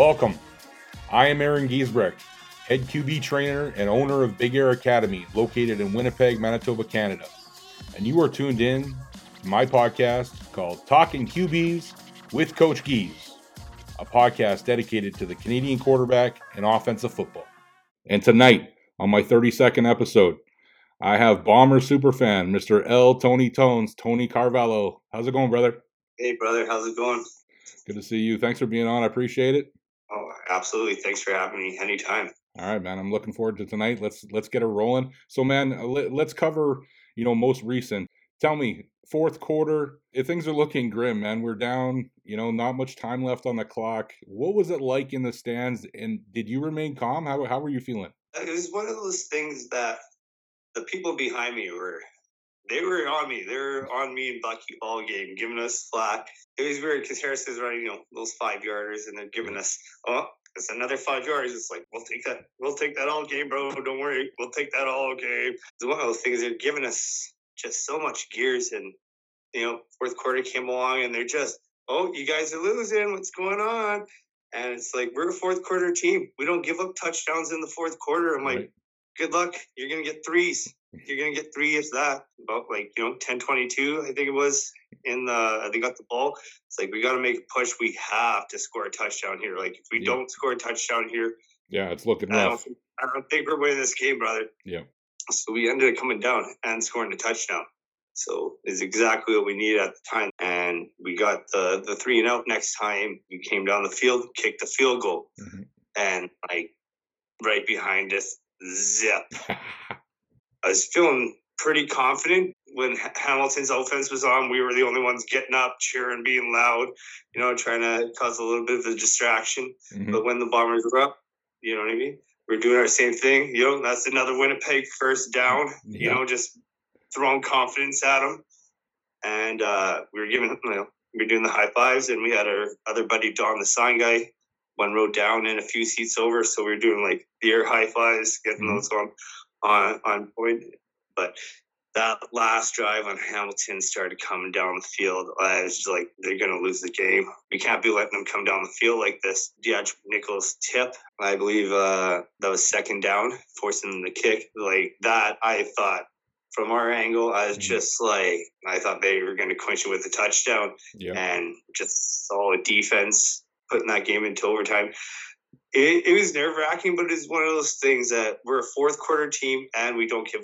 Welcome. I am Aaron Giesbrecht, head QB trainer and owner of Big Air Academy, located in Winnipeg, Manitoba, Canada. And you are tuned in to my podcast called Talking QBs with Coach Gies, a podcast dedicated to the Canadian quarterback and offensive football. And tonight, on my 32nd episode, I have Bomber superfan, Mr. El Tony Tones, Tony Carvalho. How's it going, brother? Hey, brother. How's it going? Good to see you. Thanks for being on. I appreciate it. Oh, absolutely. Thanks for having me anytime. All right, man. I'm looking forward to tonight. Let's let's get it rolling. So, man, uh, let, let's cover you know most recent. Tell me, fourth quarter, if things are looking grim, man. We're down. You know, not much time left on the clock. What was it like in the stands? And did you remain calm? How how were you feeling? It was one of those things that the people behind me were they were on me. They were on me and Bucky all game, giving us slack. It was weird because Harris is running, you know, those five yarders, and they're giving us, oh, it's another five yards. It's like we'll take that. We'll take that all game, bro. Don't worry. We'll take that all game. It's one of those things. They're giving us just so much gears, and you know, fourth quarter came along, and they're just, oh, you guys are losing. What's going on? And it's like we're a fourth quarter team. We don't give up touchdowns in the fourth quarter. I'm like, good luck. You're gonna get threes you're gonna get three if that about like you know 10 22 i think it was in the they got the ball it's like we got to make a push. We have to score a touchdown here. Like if we yeah. don't score a touchdown here yeah it's looking I rough. don't, I don't think we're winning this game brother. Yeah. So we ended up coming down and scoring a touchdown. So it's exactly what we needed at the time. And we got the the three and out next time. We came down the field kicked the field goal. Mm-hmm. and like right behind us zip I was feeling pretty confident when Hamilton's offense was on. We were the only ones getting up, cheering, being loud, you know, trying to cause a little bit of a distraction. Mm-hmm. But when the Bombers were up, you know what I mean? We're doing our same thing. You know, that's another Winnipeg first down. Yeah. You know, just throwing confidence at them. And uh, we were giving, you know, we were doing the high fives, and we had our other buddy Don, the sign guy, one row down and a few seats over. So we were doing like beer high fives, getting mm-hmm. those on on on point. But that last drive on Hamilton started coming down the field. I was like, they're going to lose the game. We can't be letting them come down the field like this. Deatrick Nichols tip, I believe uh, that was second down, forcing them to kick. Like that, I thought from our angle, I was mm-hmm. just like, I thought they were going to clinch it with a touchdown yeah. and just solid defense, putting that game into overtime it, it was nerve wracking, but it's one of those things that we're a fourth quarter team and we don't give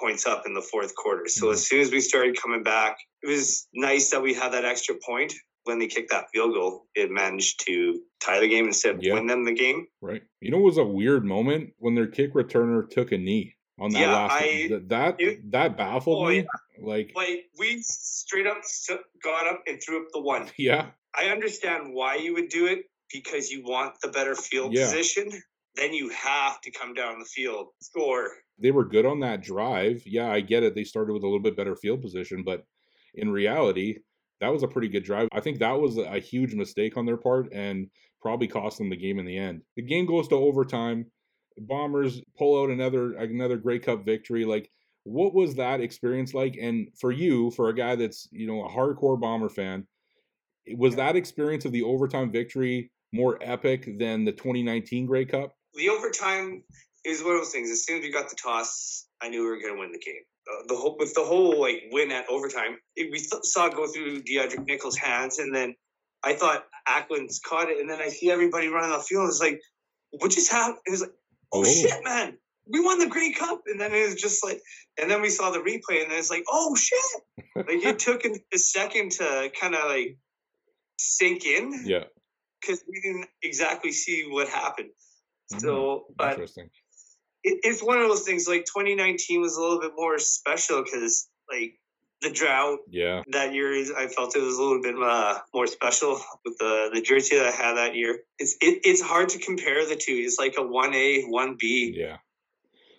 points up in the fourth quarter. So mm-hmm. as soon as we started coming back, it was nice that we had that extra point. When they kicked that field goal, it managed to tie the game instead of yeah. win them the game. Right. You know, it was a weird moment when their kick returner took a knee on that yeah, last I, one. That it, that baffled oh, me. Yeah. Like, like we straight up got up and threw up the one. Yeah. I understand why you would do it because you want the better field yeah. position, then you have to come down the field, score. They were good on that drive. Yeah, I get it. They started with a little bit better field position, but in reality, that was a pretty good drive. I think that was a huge mistake on their part and probably cost them the game in the end. The game goes to overtime. Bombers pull out another another Grey Cup victory. Like, what was that experience like? And for you, for a guy that's you know a hardcore Bomber fan, was that experience of the overtime victory more epic than the 2019 Grey Cup? The overtime is one of those things. As soon as we got the toss, I knew we were going to win the game. Uh, the whole with the whole like win at overtime, it, we th- saw it go through Deatrick Nichols' hands, and then I thought Ackland's caught it, and then I see everybody running off field. It's like, what just happened? It was like, oh, oh. shit, man, we won the Grey Cup, and then it was just like, and then we saw the replay, and then it's like, oh shit! like it took a second to kind of like sink in. Yeah because we didn't exactly see what happened. Mm-hmm. So, but Interesting. It, it's one of those things. Like 2019 was a little bit more special because like the drought. Yeah. That year, I felt it was a little bit uh, more special with the the jersey that I had that year. It's it, it's hard to compare the two. It's like a one A, one B. Yeah.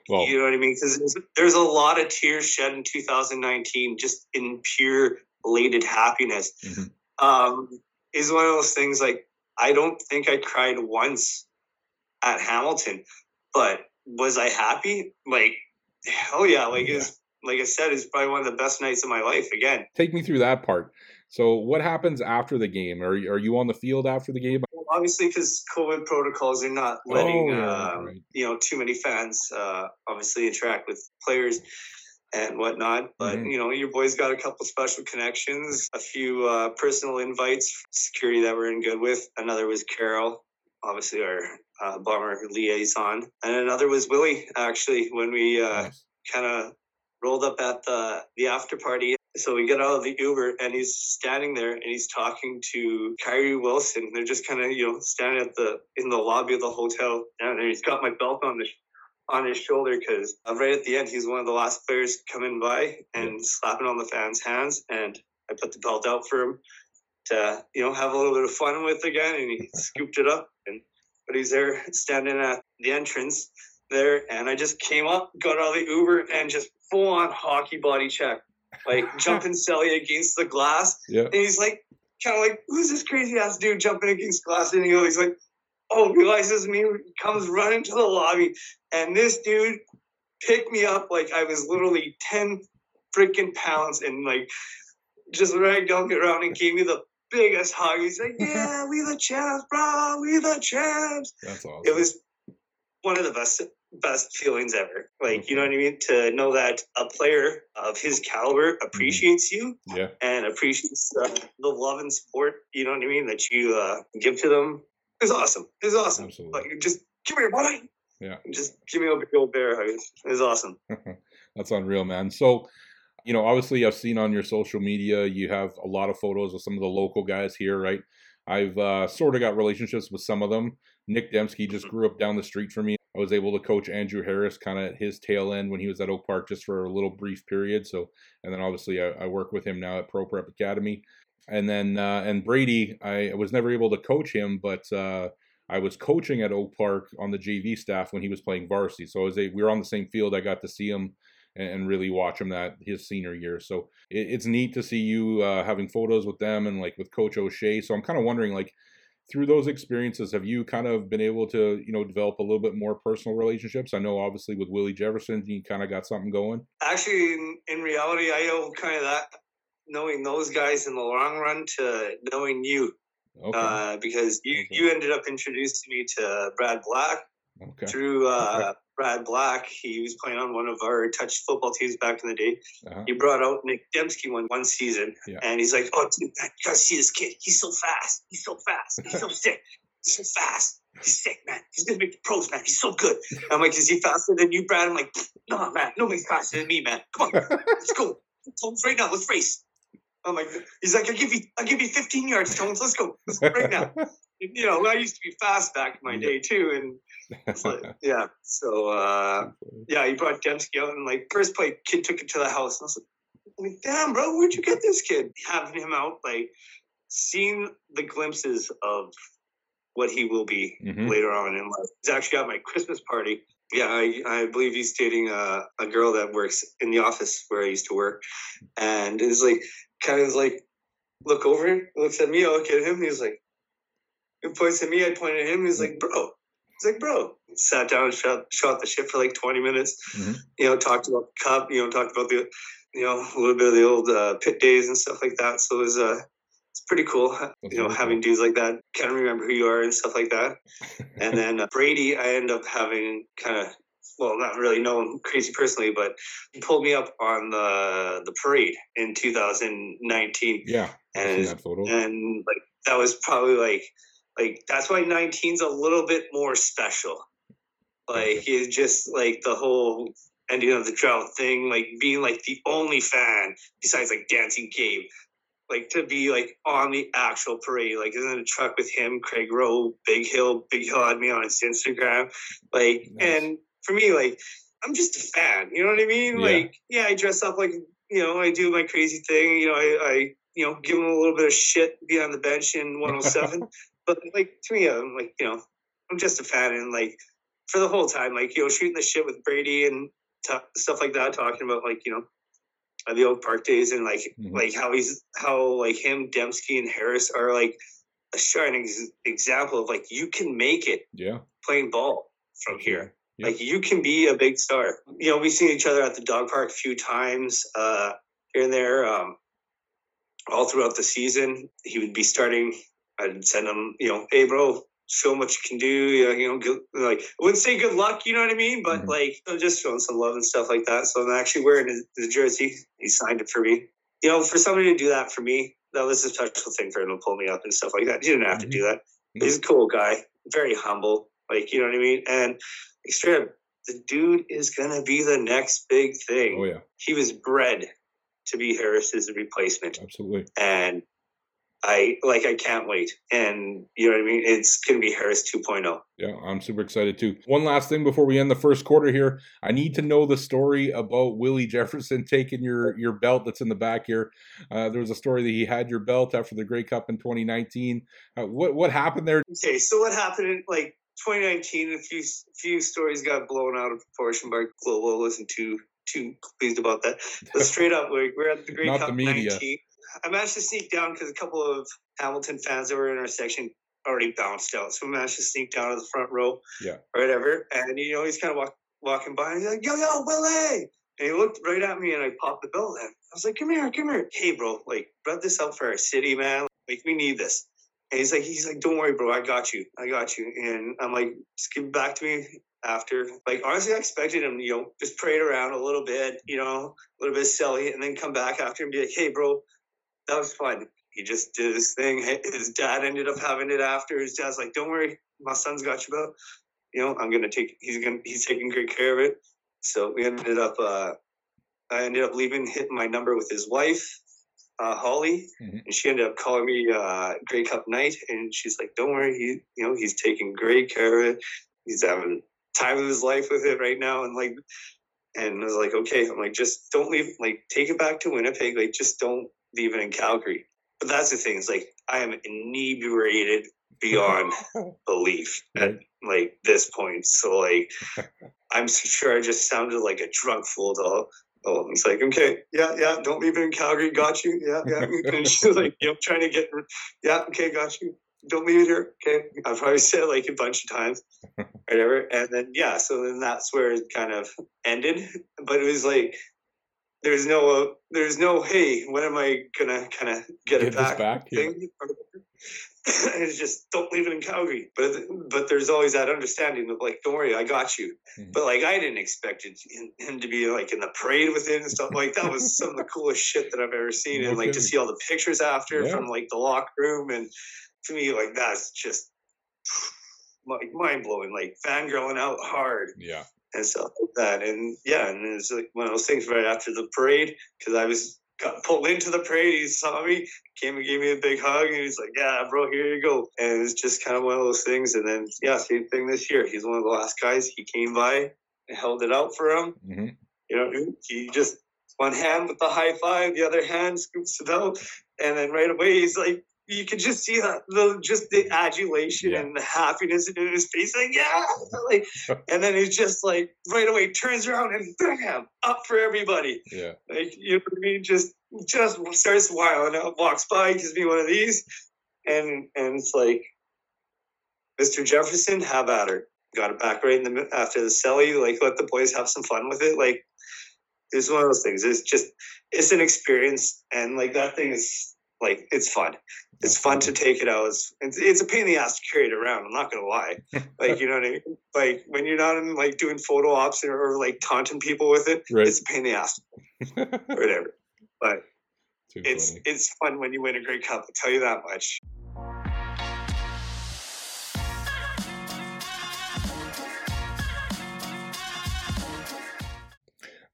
Well, you know what I mean? Because there's a lot of tears shed in 2019 just in pure elated happiness. Mm-hmm. Um, is one of those things like I don't think I cried once at Hamilton, but was I happy? Like, hell yeah! Like, yeah. like I said, it's probably one of the best nights of my life. Again, take me through that part. So, what happens after the game? Are are you on the field after the game? obviously, because COVID protocols are not letting oh, yeah, um, right. you know too many fans uh, obviously interact with players and whatnot. But mm-hmm. you know, your boys got a couple special connections, a few uh, personal invites, security that we're in good with. Another was Carol, obviously our uh, bomber liaison, and another was Willie. Actually, when we uh, nice. kind of rolled up at the the after party. So we get out of the Uber and he's standing there and he's talking to Kyrie Wilson. They're just kind of you know standing at the in the lobby of the hotel and he's got my belt on the on his shoulder because uh, right at the end he's one of the last players coming by and slapping on the fans' hands and I put the belt out for him to you know have a little bit of fun with again and he scooped it up and but he's there standing at the entrance there and I just came up got out of the Uber and just full on hockey body check like jumping Sally against the glass. Yeah. And he's like kind of like who's this crazy ass dude jumping against glass? And he goes he's like oh, realizes me, comes running to the lobby, and this dude picked me up like I was literally 10 freaking pounds and like just ragdolled me around and gave me the biggest hug. He's like, Yeah, we the champs, bro, we the champs. That's awesome. It was one of the best best feelings ever. Like, you know what I mean? To know that a player of his caliber mm-hmm. appreciates you yeah. and appreciates uh, the love and support, you know what I mean, that you uh, give to them it's awesome. It's awesome. Absolutely. Like just give me your money. Yeah. Just give me a big old bear hug. It's awesome. That's unreal, man. So, you know, obviously I've seen on your social media you have a lot of photos of some of the local guys here, right? I've uh, sort of got relationships with some of them. Nick Demski just grew up down the street from me. I was able to coach Andrew Harris kind of at his tail end when he was at Oak Park just for a little brief period. So, and then obviously I, I work with him now at Pro Prep Academy and then uh, and Brady, I was never able to coach him, but uh, I was coaching at Oak Park on the JV staff when he was playing varsity. So I was a, we were on the same field. I got to see him and, and really watch him that his senior year. So it, it's neat to see you uh, having photos with them and like with Coach O'Shea. So I'm kind of wondering like through those experiences, have you kind of been able to you know develop a little bit more personal relationships? I know obviously with Willie Jefferson, you kind of got something going. Actually, in, in reality, I owe kind of that knowing those guys in the long run to knowing you. Okay. Uh, because you, okay. you ended up introducing me to Brad Black okay. through uh. Brad Black. He was playing on one of our touch football teams back in the day. Uh-huh. He brought out Nick Demski one one season, yeah. and he's like, "Oh, dude, man, you gotta see this kid. He's so fast. He's so fast. He's so sick. He's so fast. He's sick, man. He's gonna make the pros, man. He's so good." I'm like, "Is he faster than you, Brad?" I'm like, "No, man. Nobody's faster than me, man. Come on, let's go." Right now, let's race. I'm like, he's like, I'll give you, I'll give you 15 yards, Tones. Let's go, right now. you know, I used to be fast back in my day too, and like, yeah. So uh, yeah, he brought Demski out, and like first play, kid took it to the house, and I was like, like, damn, bro, where'd you get this kid? Having him out, like, seeing the glimpses of what he will be mm-hmm. later on in life. He's actually at my Christmas party. Yeah, I, I believe he's dating a, a girl that works in the office where I used to work. And it's like, kind of like look over, looks at me, I look at him, he's like, he points at me, I point at him, he's like, bro. He's like, bro. Sat down and shot, shot the shit for like 20 minutes. Mm-hmm. You know, talked about the cup, you know, talked about the, you know, a little bit of the old uh, pit days and stuff like that. So it was, uh, it's pretty cool, That's you know, having dudes like that, kind of remember who you are and stuff like that. and then uh, Brady, I end up having kind of well, not really known crazy personally, but he pulled me up on the the parade in 2019. Yeah, and and like that was probably like like that's why 19's a little bit more special. Like okay. it's just like the whole ending of the drought thing, like being like the only fan besides like Dancing Gabe, like to be like on the actual parade, like in a truck with him, Craig Roh, Big Hill, Big Hill had me on his Instagram, like nice. and for me, like I'm just a fan. You know what I mean? Yeah. Like, yeah, I dress up like you know, I do my crazy thing. You know, I, I you know give them a little bit of shit behind the bench in 107. but like to me, I'm like you know, I'm just a fan, and like for the whole time, like you know, shooting the shit with Brady and t- stuff like that, talking about like you know the old park days and like mm-hmm. like how he's how like him Demski and Harris are like a shining ex- example of like you can make it yeah playing ball from here Yep. Like you can be a big star. You know, we've seen each other at the dog park a few times uh, here and there. Um, all throughout the season, he would be starting I'd send him, you know, hey, bro, show him what you can do. You know, good, like I wouldn't say good luck, you know what I mean, but mm-hmm. like you know, just showing some love and stuff like that. So I'm actually wearing his, his, jersey. He signed it for me. You know, for somebody to do that for me, that was a special thing for him to pull me up and stuff like that. He didn't have mm-hmm. to do that. Mm-hmm. He's a cool guy, very humble. Like you know what I mean, and straight up, the dude is gonna be the next big thing. Oh yeah, he was bred to be Harris's replacement. Absolutely, and I like I can't wait. And you know what I mean? It's gonna be Harris 2.0. Yeah, I'm super excited too. One last thing before we end the first quarter here. I need to know the story about Willie Jefferson taking your your belt that's in the back here. Uh, there was a story that he had your belt after the Grey Cup in 2019. Uh, what what happened there? Okay, so what happened like 2019? A few few stories got blown out of proportion by Global. I wasn't too too pleased about that. But straight up, like we're at the Grey Cup the 19. I managed to sneak down because a couple of Hamilton fans that were in our section already bounced out. So I managed to sneak down to the front row. Yeah. Or whatever. And you know, he's kind of walk, walking by and he's like, yo, yo, Willie. And he looked right at me and I popped the belt in. I was like, come here, come here. Hey bro, like brought this up for our city, man. Like we need this. And he's like, he's like, don't worry, bro, I got you. I got you. And I'm like, just give it back to me after. Like honestly, I expected him, you know, just parade around a little bit, you know, a little bit silly, and then come back after and be like, hey bro, that was fun. He just did his thing. His dad ended up having it after. His dad's like, "Don't worry, my son's got you, bro. You know, I'm gonna take. He's gonna. He's taking great care of it." So we ended up. Uh, I ended up leaving, hitting my number with his wife, uh, Holly, mm-hmm. and she ended up calling me uh, Grey Cup night, and she's like, "Don't worry, he, you know, he's taking great care of it. He's having time of his life with it right now, and like." And I was like, okay, I'm like, just don't leave, like, take it back to Winnipeg. Like, just don't leave it in Calgary. But that's the thing. It's like I am inebriated beyond belief at like this point. So like I'm sure I just sounded like a drunk fool to Oh, he's like, okay, yeah, yeah, don't leave it in Calgary, got you, yeah, yeah. And she's like, you know, trying to get, yeah, okay, got you, don't leave it here, okay. I've probably said it like a bunch of times, whatever. And then yeah, so then that's where it kind of ended. But it was like there's no there's no hey when am i gonna kind of get, get, it back, back thing yeah. it's just don't leave it in calgary. But but there's always that understanding of like don't worry i got you. Mm-hmm. but like i didn't expect it, him to be like in the parade with it and stuff like that. Was some of the coolest shit that i've ever seen. And like to see all the pictures after yeah. from like the locker room. And to me like that's just like mind blowing like fangirling out hard yeah. and stuff like that. And yeah, and it was like one of those things right after the parade because I was got pulled into the parade. He saw me, came and gave me a big hug, and he's like, "Yeah, bro, here you go." And it's just kind of one of those things. And then yeah, same thing this year. He's one of the last guys. He came by and held it out for him. Mm-hmm. You know, he just one hand with the high five, the other hand scoops it out, and then right away he's like, you could just see that the just the adulation yeah. and the happiness in his face, like yeah, like, and then he's just like right away turns around and bam, up for everybody. Yeah, like you know what I mean? Just just starts wiling out, uh, walks by, gives me one of these, and and it's like, Mr. Jefferson, have at her. Got it back right in the after the celly. Like let the boys have some fun with it. Like it's one of those things. It's just it's an experience, and like that thing is like it's fun. It's fun to take it out. It's, it's, a pain in the ass to carry it around. I'm not gonna lie. Like you know what I mean. Like when you're not in like doing photo ops or, or like taunting people with it, right. it's a pain in the ass. or whatever. But Too it's funny. it's fun when you win a great Cup. I'll tell you that much.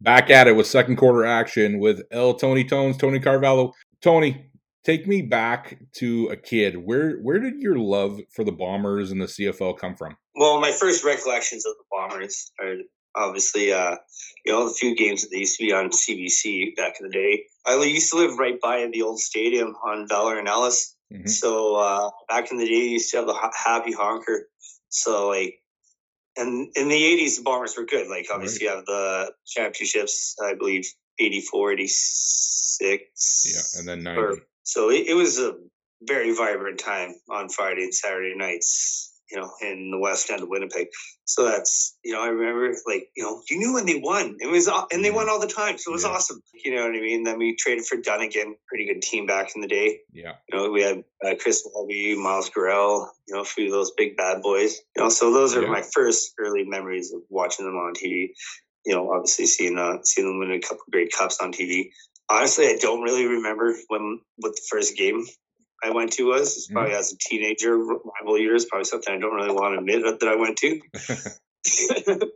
Back at it with second quarter action with El Tony Tones, Tony Carvalho. Tony, take me back to a kid. Where where did your love for the Bombers and the CFL come from? Well, my first recollections of the Bombers are obviously, uh, you know, the few games that they used to be on CBC back in the day. I used to live right by the old stadium on Valor and Ellice. Mm-hmm. So uh, back in the day, you used to have the Happy Honker. So like, and in the '80s, the Bombers were good. Like obviously, right. you have the championships. I believe 84, 86. Yeah, and then 90. So it, it was a very vibrant time on Friday and Saturday nights you know, in the west end of Winnipeg. So that's, you know, I remember like, you know, you knew when they won. It was, and they won all the time. So it was yeah. awesome. You know what I mean? Then we traded for Dunigan, pretty good team back in the day. Yeah. You know, we had uh, Chris Levy, Miles Gorrell, you know, a few of those big bad boys. You know, so those are yeah. my first early memories of watching them on TV. You know, obviously seeing uh, seeing them win a couple great cups on TV. Honestly, I don't really remember when what the first game I went to was. It's probably mm-hmm. as a teenager, rival years, probably something I don't really want to admit that I went to.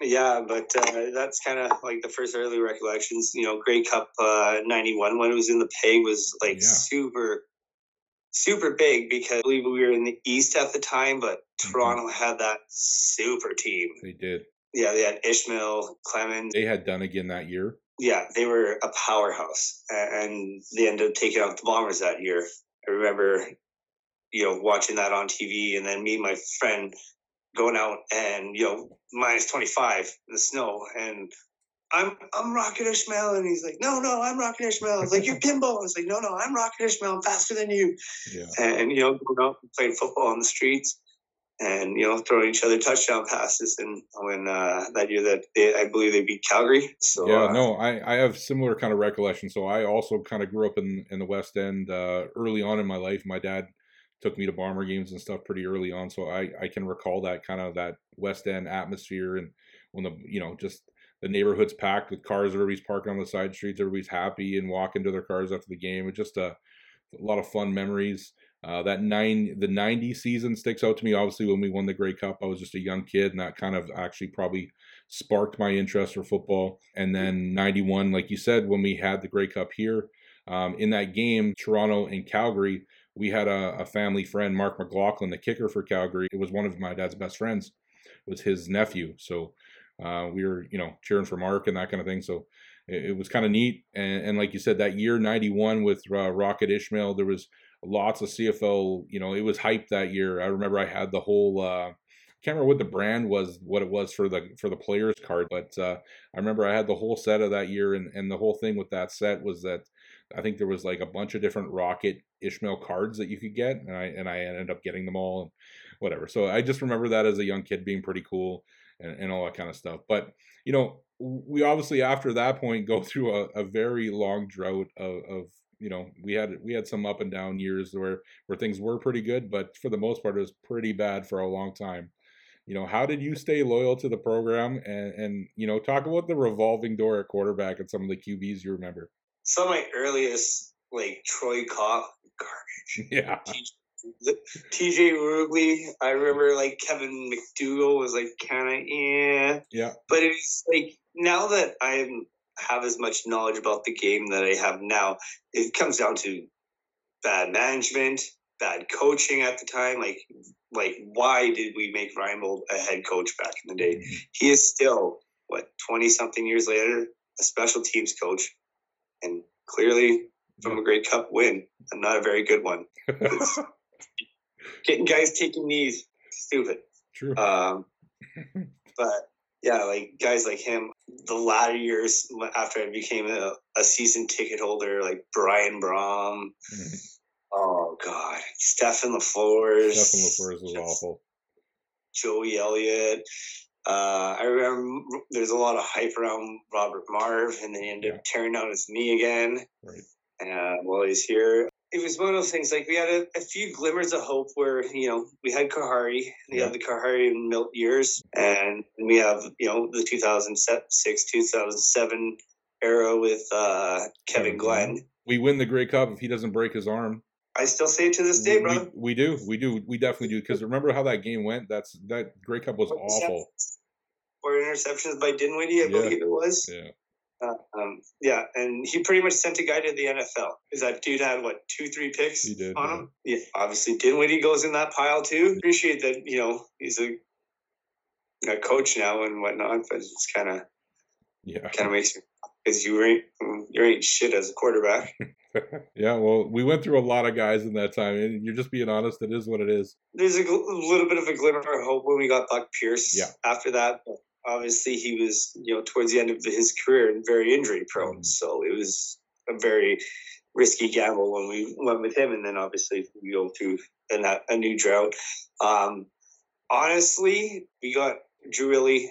yeah, but uh, that's kind of like the first early recollections. You know, Grey Cup uh, '91 when it was in the peg was like yeah. super, super big because I believe we were in the East at the time, but mm-hmm. Toronto had that super team. They did. Yeah, they had Ismail, Clemons. They had Dunigan that year yeah, they were a powerhouse, and they ended up taking out the Bombers that year. I remember, you know, watching that on TV, and then me and my friend going out and you know minus twenty five in the snow, and I'm I'm Rocket Ismail, and he's like, no, no, I'm Rocket Ismail. I was like, you're Pinball. I was like, no, no, I'm Rocket Ismail. I'm faster than you. Yeah. And you know, going out and playing football on the streets, and you know throwing each other touchdown passes. And when uh, that year that they, I believe they beat Calgary. So yeah, uh, no, I I have similar kind of recollection. So I also kind of grew up in in the West End uh, early on in my life. My dad took me to bomber games and stuff pretty early on, so I I can recall that kind of that West End atmosphere and when the you know just the neighborhood's packed with cars, everybody's parking on the side streets, everybody's happy and walking to their cars after the game. It's just a, a lot of fun memories. Uh, that nine the 90 season sticks out to me. Obviously when we won the Grey Cup I was just a young kid and that kind of actually probably sparked my interest for football. And then 91 like you said when we had the Grey Cup here um, in that game Toronto and Calgary we had a, a, family friend Mark McLaughlin the kicker for Calgary. It was one of my dad's best friends. It was his nephew. So uh, we were you know cheering for Mark and that kind of thing. So it, it was kind of neat. And, and, like you said that year 91 with uh, Rocket Ismail there was lots of CFL. You know, it was hyped that year. I remember I had the whole. Uh, can't remember what the brand was, what it was for the for the players card, but uh, I remember I had the whole set of that year, and and the whole thing with that set was that I think there was like a bunch of different Rocket Ismail cards that you could get, and I and I ended up getting them all, and whatever. So I just remember that as a young kid being pretty cool, and, and all that kind of stuff. But you know, we obviously after that point go through a, a very long drought of, of you know we had we had some up and down years where where things were pretty good but for the most part it was pretty bad for a long time. You know how did you stay loyal to the program? And and you know talk about the revolving door at quarterback and some of the qb's you remember. Some of my earliest like troy Kopp garbage. Yeah. TJ Rubley, I remember like Kevin McDougal was like kind of yeah, yeah. But it's like now that I'm have as much knowledge about the game that I have now. It comes down to bad management, bad coaching at the time. Like, like why did we make Reinebold a head coach back in the day? Mm-hmm. He is still what twenty something years later a special teams coach, and clearly from a Great Cup win, and not a very good one. getting guys taking knees, stupid. True. Um, but yeah, like guys like him, the latter years after I became a, a season ticket holder, like Brian Brohm. Mm-hmm. Oh God, Stephen LaForce. Stephen LaForce was awful. Joey Elliott. Uh, I remember there's a lot of hype around Robert Marve, and then he ended yeah. up tearing out his knee again. Right. Uh, while he's here, it was one of those things like we had a, a, few glimmers of hope where you know we had Khari, we yeah. had the Khari and Milt years, and we have you know the 2006 2007 era with uh, Kevin Glenn. We win the Grey Cup if he doesn't break his arm. I still say it to this day, bro. We, we do, we do, we definitely do. Because remember how that game went? That's that Grey Cup was awful. Four interceptions by Dinwiddie, I yeah. believe it was. Yeah. Um, yeah, and he pretty much sent a guy to the NFL. Because that dude had what two, three picks did, on him. Yeah, obviously Dinwiddie goes in that pile too. Appreciate that. You know, he's a, a coach now and whatnot, but it's kind of yeah, kind of makes you because you ain't you ain't shit as a quarterback. yeah, well, we went through a lot of guys in that time, and you're just being honest. It is what it is. There's a, gl- a little bit of a glimmer of hope when we got Buck Pierce. Yeah. After that, obviously he was you know towards the end of his career and very injury prone mm. so it was a very risky gamble when we went with him and then obviously we go through and a, a new drought. Um, honestly, we got Drew Willy,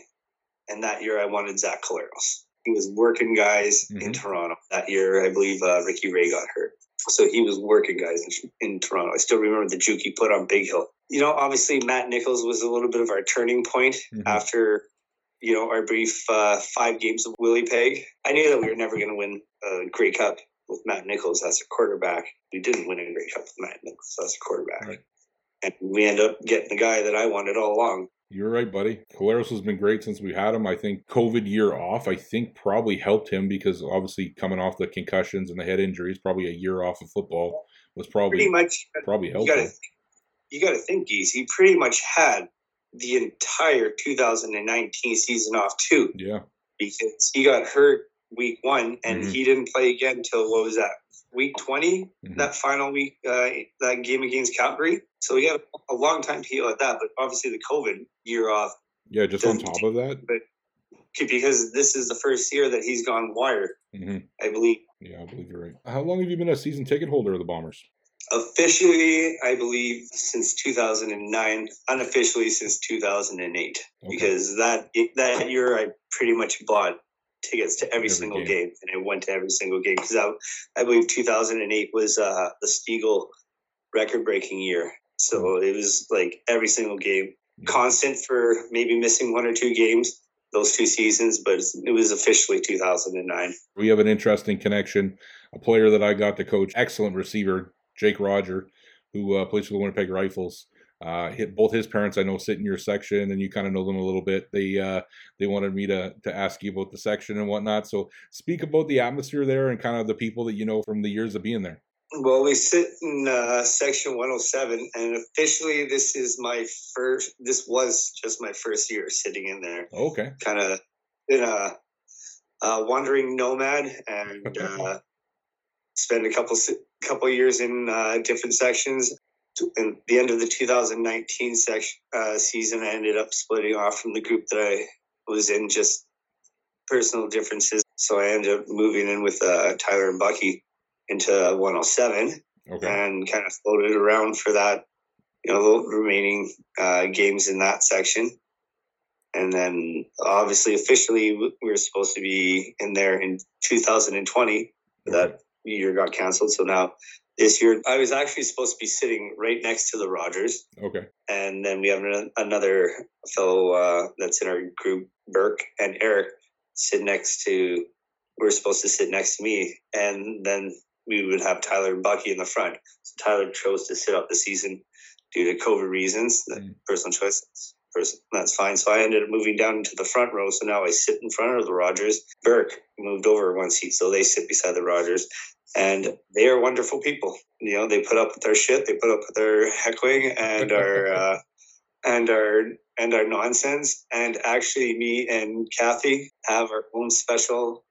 and that year I wanted Zach Collaros. He was working guys mm-hmm. in Toronto that year. I believe uh, Ricky Ray got hurt, so he was working guys in, in Toronto. I still remember the juke he put on Big Hill. You know, obviously Matt Nichols was a little bit of our turning point mm-hmm. after you know our brief uh, five games of Willie Peg. I knew that we were never going to win a Grey Cup with Matt Nichols as a quarterback. We didn't win a Grey Cup with Matt Nichols as a quarterback. Right. And we end up getting the guy that I wanted all along. You're right, buddy. Collaros has been great since we had him. I think COVID year off, I think probably helped him because obviously coming off the concussions and the head injuries, probably a year off of football was probably pretty much probably helped. You got to think, Gies. He pretty much had the entire 2019 season off too. Yeah, because he got hurt week one and mm-hmm. he didn't play again until what was that week 20 mm-hmm. that final week uh, that game against calgary so he had a long time to heal at that but obviously the covid year off yeah just on top of that but because this is the first year that he's gone wired mm-hmm. i believe yeah i believe you're right how long have you been a season ticket holder of the bombers officially i believe since 2009 unofficially since 2008 okay. because that that year i pretty much bought tickets to every, every single game. game. and I went to every single game because I, I believe 2008 was uh, the Stegall record breaking year. So mm-hmm. it was like every single game, mm-hmm. constant for maybe missing one or two games those two seasons, but it was officially 2009. We have an interesting connection. A player that I got to coach, excellent receiver, Jake Roger, who uh, plays for the Winnipeg Rifles. Uh, hit both his parents I know sit in your section, and you kind of know them a little bit. They uh, they wanted me to to ask you about the section and whatnot. So speak about the atmosphere there and kind of the people that you know from the years of being there. Well, we sit in uh, section 107, and officially, this is my first. This was just my first year sitting in there. Okay. Kind of in a, a, wandering nomad, and uh, spend a couple couple years in uh, different sections in the end of the 2019 section, uh, season, I ended up splitting off from the group that I was in, just personal differences. So I ended up moving in with uh, Tyler and Bucky into 107 okay. and kind of floated around for that, you know, the remaining uh, games in that section. And then obviously, officially, we were supposed to be in there in 2020. Okay. That year got canceled. So now this year. I was actually supposed to be sitting right next to the Rogers. Okay. And then we have another fellow uh, that's in our group, Burke and Eric, sit next to. We are supposed to sit next to me, and then we would have Tyler and Bucky in the front. So Tyler chose to sit out the season due to COVID reasons, mm. personal choice. Person, that's fine. So I ended up moving down into the front row. So now I sit in front of the Rogers. Burke moved over one seat, so they sit beside the Rogers and they are wonderful people. You know, they put up with their shit, they put up with their heckling and our uh, and our and our nonsense. And actually, me and Kathy have our own special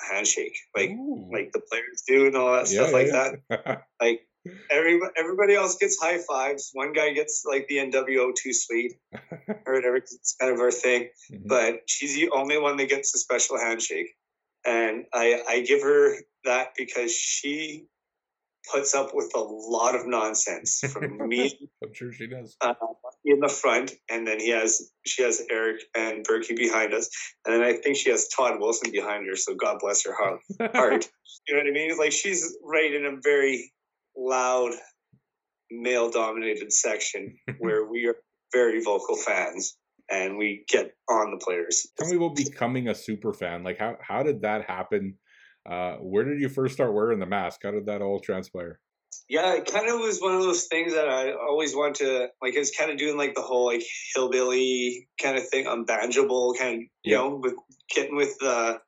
handshake, like Ooh. like the players do, and all that yeah, stuff like yeah. that. like every everybody else gets high fives. One guy gets like the NWO too sweet or whatever. It's kind of our thing. Mm-hmm. But she's the only one that gets a special handshake and I, I give her that because she puts up with a lot of nonsense from me. I'm sure she does. Uh, in the front, and then he has she has Eric and Berkey behind us, and then I think she has Todd Wilson behind her. So God bless her heart. heart. you know what I mean? Like she's right in a very loud, male-dominated section where we are very vocal fans and we get on the players. Tell me about becoming a super fan. Like how how did that happen? Uh, where did you first start wearing the mask? How did that all transpire? Yeah, it kind of was one of those things that I always want to like. It's kind of doing like the whole like hillbilly kind of thing, unbangeable kind of you know, with getting with the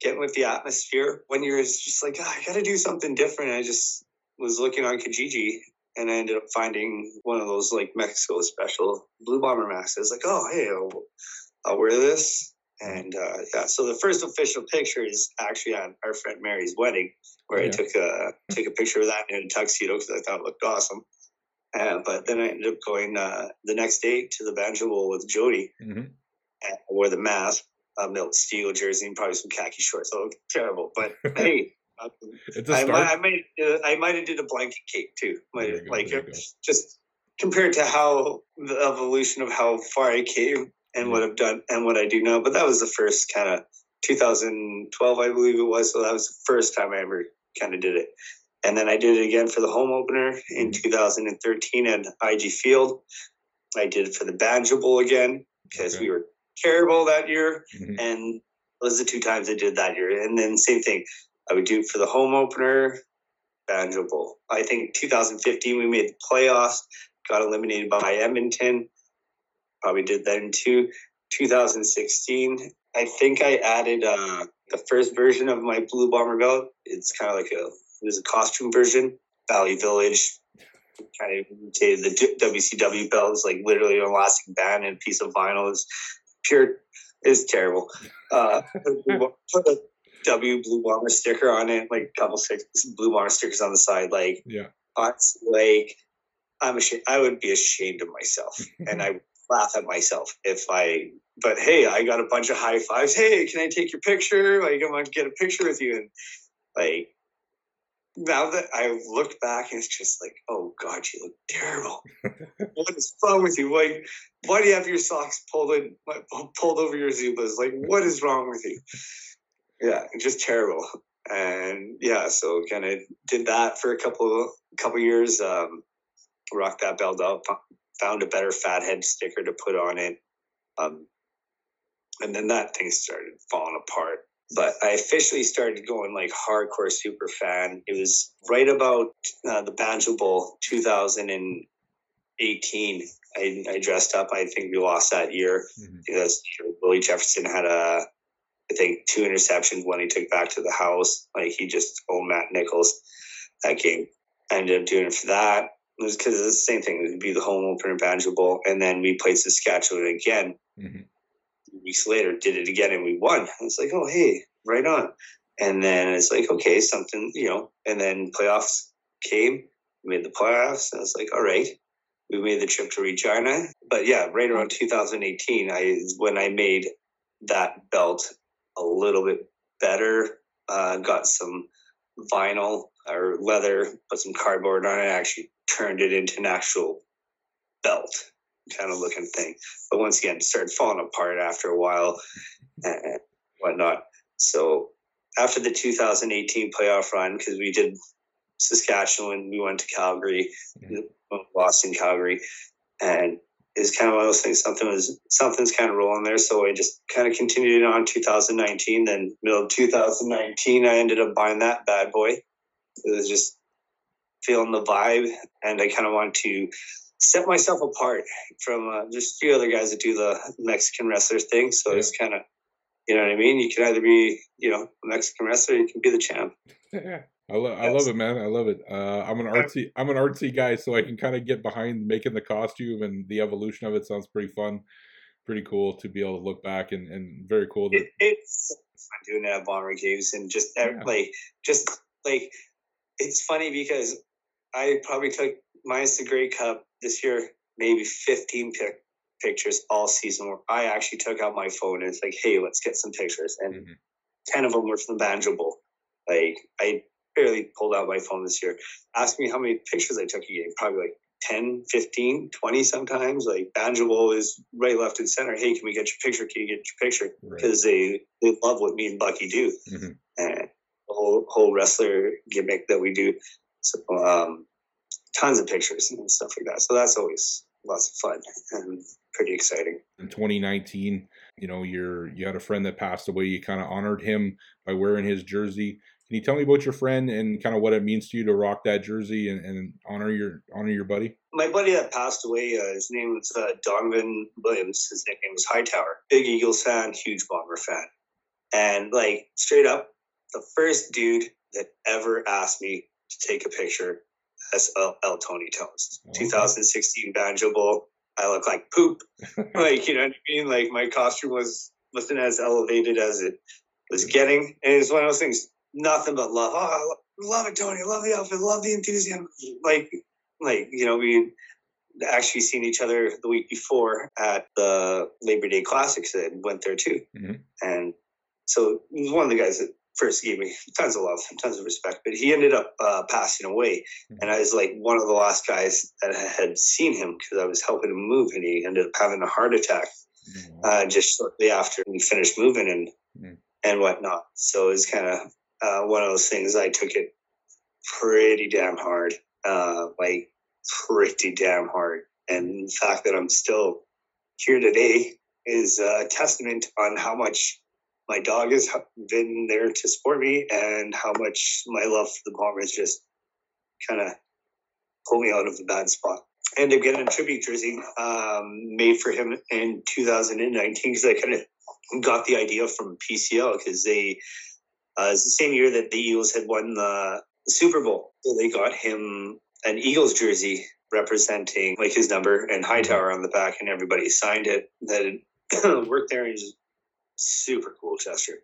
getting with the atmosphere. When you're just like, oh, I got to do something different. I just was looking on Kijiji and I ended up finding one of those like Mexico special blue bomber masks. I was like, oh hey, I'll, I'll wear this. And uh, yeah, so the first official picture is actually on our friend Mary's wedding, where yeah. I took a took a picture of that in a tuxedo because I thought it looked awesome. Uh, but then I ended up going uh, the next day to the banjo bowl with Jody, mm-hmm. and I wore the mask, a Milt Stegall jersey, and probably some khaki shorts. So terrible, but hey, It's a start. I, I might, uh, I might have did a blanket cake too. Might, like just compared to how the evolution of how far I came and what I've done and what I do now. But that was the first kind of 2012, I believe it was. So that was the first time I ever kind of did it. And then I did it again for the home opener in mm-hmm. 2013 at IG Field. I did it for the Banjo Bowl again because okay. we were terrible that year. Mm-hmm. And those are the two times I did that year. And then same thing. I would do it for the home opener, Banjo Bowl. I think 2015 we made the playoffs, got eliminated by Edmonton. Probably did that in two. 2016, I think I added uh, the first version of my Blue Bomber belt. It's kind of like a it was a costume version. Value Village kind of imitated the WCW belt. It's like literally an elastic band and a piece of vinyl. Is pure. It's terrible. Uh, W Blue Bomber sticker on it, like a couple six Blue Bomber stickers on the side. Like, yeah, like I'm ashamed. I would be ashamed of myself, and I laugh at myself if I. But hey, I got a bunch of high fives. Hey, can I take your picture? Like, I want to get a picture with you, and like now that I look back, it's just like, oh God, you look terrible. what is wrong with you? Like, why do you have your socks pulled in, pulled over your Zubaz? Like, what is wrong with you? Yeah, just terrible. And yeah, so kind of did that for a couple couple years. Um, rocked that belt up. Found a better fathead sticker to put on it. Um, and then that thing started falling apart but I officially started going like hardcore super fan. It was right about uh, the Banjo Bowl 2018. I, I, dressed up. I think we lost that year mm-hmm. because Willie Jefferson had a, I think two interceptions when he took back to the house. Like he just owned Matt Nichols that game. I ended up doing it for that. It was because it's the same thing. It would be the home opener Banjo Bowl, and then we played Saskatchewan again. Mm-hmm weeks later did it again and we won. I was like, oh hey, right on. And then it's like, okay, something, you know, and then playoffs came, made the playoffs. I was like, all right, we made the trip to Regina. But yeah, right around 2018, I when I made that belt a little bit better, uh, got some vinyl or leather, put some cardboard on it, actually turned it into an actual belt kind of looking thing. But once again, started falling apart after a while and whatnot. So after the 2018 playoff run, because we did Saskatchewan, we went to Calgary, mm-hmm. lost in Calgary, and it's kind of one of those things. Something was something's kind of rolling there, so I just kind of continued on 2019. Then middle of 2019, I ended up buying that bad boy. It was just feeling the vibe, and I kind of wanted to set myself apart from uh, just a few other guys that do the Mexican wrestler thing. So yeah. it's kind of, you know what I mean? You can either be, you know, a Mexican wrestler, you can be the champ. I love, I love it, man. I love it. Uh, I'm an artsy, I'm an artsy guy, so I can kind of get behind making the costume and the evolution of it. Sounds pretty fun, pretty cool to be able to look back and, and very cool. That... It, it's fun doing that bomber games and just yeah. like, just like, it's funny because I probably took minus the Grey Cup this year, maybe 15 pic- pictures all season where I actually took out my phone and it's like, hey, let's get some pictures. And mm-hmm. 10 of them were from the Banjo Bowl. Like, I barely pulled out my phone this year. Ask me how many pictures I took a game. Probably like 10, 15, 20 sometimes. Like Banjo Bowl is right, left, and center. Hey, can we get your picture? Can you get your picture? Because right. they, they love what me and Bucky do. Mm-hmm. And the whole, whole wrestler gimmick that we do. So, um, tons of pictures and stuff like that. So that's always lots of fun and pretty exciting. In 2019, you know, you're you had a friend that passed away. You kind of honored him by wearing his jersey. Can you tell me about your friend and kind of what it means to you to rock that jersey and, and honor your honor your buddy? My buddy that passed away, uh, his name was uh, Donovan Williams. His nickname was Hightower. Big Eagles fan, huge Bomber fan, and like straight up, the first dude that ever asked me to take a picture as El, El Tony Tones. Oh, 2016 Banjo Bowl. I look like poop. like, you know what I mean? Like my costume was wasn't as elevated as it was getting. And it's one of those things, nothing but love. Oh, love it, Tony. Love the outfit. Love the enthusiasm. Like, like, you know, we actually seen each other the week before at the Labor Day Classics that went there too. Mm-hmm. And so he was one of the guys that first gave me tons of love, tons of respect, but he ended up uh, passing away. Mm-hmm. And I was like one of the last guys that had seen him because I was helping him move, and he ended up having a heart attack mm-hmm. uh, just shortly after we finished moving and mm-hmm. and whatnot. So it was kind of uh, one of those things. I took it pretty damn hard, uh, like pretty damn hard. And the fact that I'm still here today is a testament on how much my dog has been there to support me and how much my love for the Bombers just kind of pulled me out of a bad spot. Ended up getting a tribute jersey um, made for him in 2019 because I kind of got the idea from PCL because they uh, it's the same year that the Eagles had won the Super Bowl. So they got him an Eagles jersey representing like his number and Hightower on the back, and everybody signed it that worked there. And super cool gesture.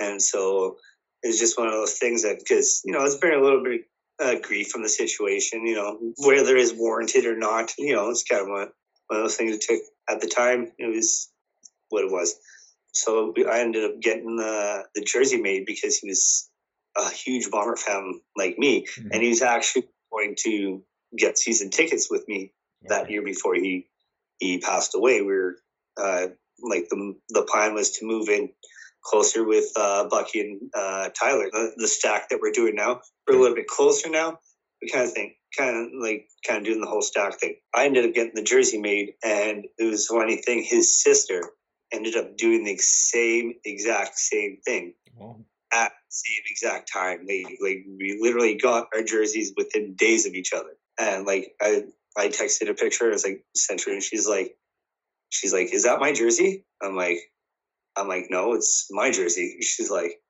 And so it's just one of those things that, because, you know, it's been a little bit uh, grief from the situation, you know, whether it's warranted or not, you know, it's kind of one, one of those things that took at the time, it was what it was. So I ended up getting the, the jersey made because he was a huge Bomber fan like me. Mm-hmm. And he was actually going to get season tickets with me that year before he, he passed away. We were uh, like the the plan was to move in closer with uh, Bucky and uh, Tyler. The, the, stack that we're doing now, we're a little bit closer now. We kind of think, kind of like, kind of doing the whole stack thing. I ended up getting the jersey made, and it was funny thing. His sister ended up doing the same exact same thing at the same exact time. They like we literally got our jerseys within days of each other, and like I I texted a picture. I was like sent her, and she's like she's like, "Is that my jersey?" I'm like, "I'm like, no, it's my jersey." She's like,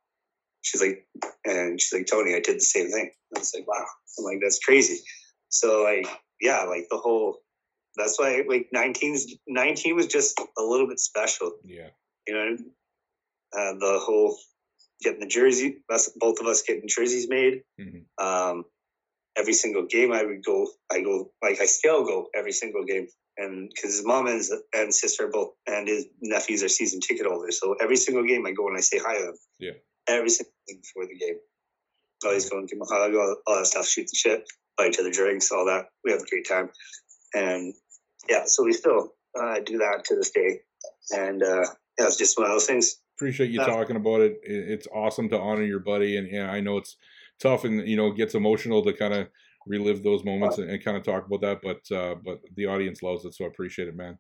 she's like, and she's like, "Tony, I did the same thing." I was like, "Wow!" I'm like, "That's crazy." So like, yeah, like the whole. That's why like 19, 19 was just a little bit special. Yeah. You know, uh, the whole getting the jersey, us, both of us getting jerseys made. Mm-hmm. Um, every single game I would go, I go like I still go every single game and because his mom and, his, and sister both and his nephews are season ticket holders. So every single game I go and I say hi to them. Yeah. Every single thing before the game. Always going to my hug, all, all that stuff, shoot the shit, buy each other drinks, all that. We have a great time. And yeah, so we still uh, do that to this day. And uh, yeah, it's just one of those things. Appreciate you talking about it. It's awesome to honor your buddy. And, and I know it's tough and, you know, gets emotional to kind of relive those moments and, and kind of talk about that. But uh, but the audience loves it, so I appreciate it, man.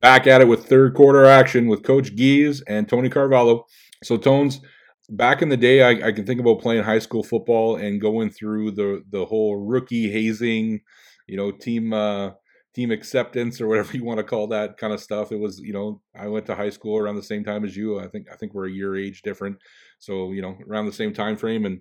Back at it with third quarter action with Coach Gies and Tony Carvalho. So Tones, back in the day, I, I, can think about playing high school football and going through the the whole rookie hazing, you know, team uh, team acceptance or whatever you want to call that kind of stuff. It was, you know, I went to high school around the same time as you. I think I think we're a year age different. So, you know, around the same time frame and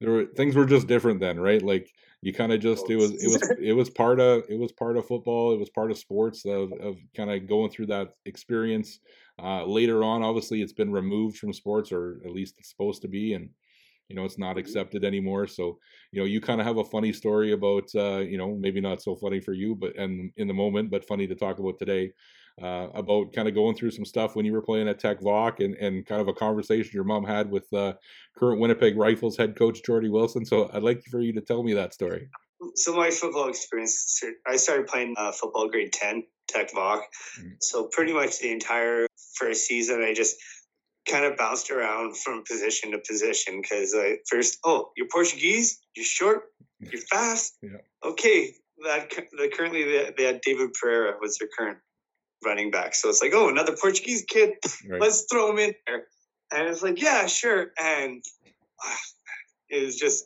there were things were just different then, right? Like you kind of just it was it was it was part of it was part of football, it was part of sports of, of kind of going through that experience. Uh, later on, obviously, it's been removed from sports, or at least it's supposed to be, and you know it's not mm-hmm. accepted anymore so you know you kind of have a funny story about uh, you know maybe not so funny for you but and in the moment but funny to talk about today uh, about kind of going through some stuff when you were playing at Tec Voc and, and kind of a conversation your mom had with uh, current Winnipeg Rifles head coach Geordie Wilson. So I'd like for you to tell me that story. So my football experience, I started playing uh, football grade 10, Tec Voc. Mm-hmm. So pretty much the entire first season, I just kind of bounced around from position to position because I first, oh, you're Portuguese, you're short, you're fast. Yeah. Okay, that the currently they, they had David Pereira was their current running back, so it's like, oh, another Portuguese kid, right. let's throw him in there, and it's like, yeah, sure, and uh, it was just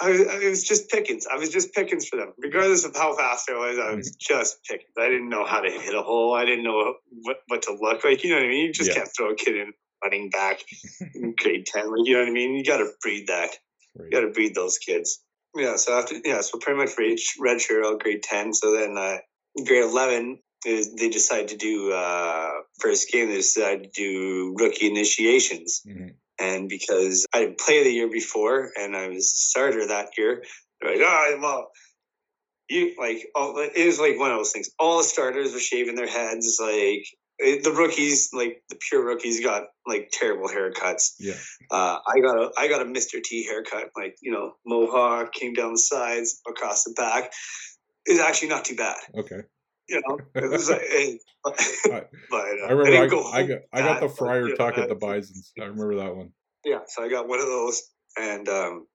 I was, it was just pickings. I was just pickings for them, regardless of how fast I was. I was mm-hmm. just Pickens. I didn't know how to hit a hole. I didn't know what, what to look like. You know what I mean? You just yeah. can't throw a kid in running back in grade ten. Like, you know what I mean? You got to breed that. Right. You got to breed those kids. Yeah. So after yeah, so pretty much red, red shirt all grade ten. So then uh, grade eleven, they decide to do uh, first game. They decide to do rookie initiations. Mm-hmm. And because I didn't play the year before and I was starter that year, like, oh, well, you like all, it was like one of those things. All the starters were shaving their heads. Like the rookies, like the pure rookies, got like terrible haircuts. Yeah. Uh, I got a I got a Mr. T haircut, like you know, mohawk came down the sides, across the back. It's actually not too bad. Okay. You know, it was like, hey, but, uh, I remember I, go I, got I got the friar but, tuck at the Bisons. I remember that one. Yeah, so I got one of those, and um,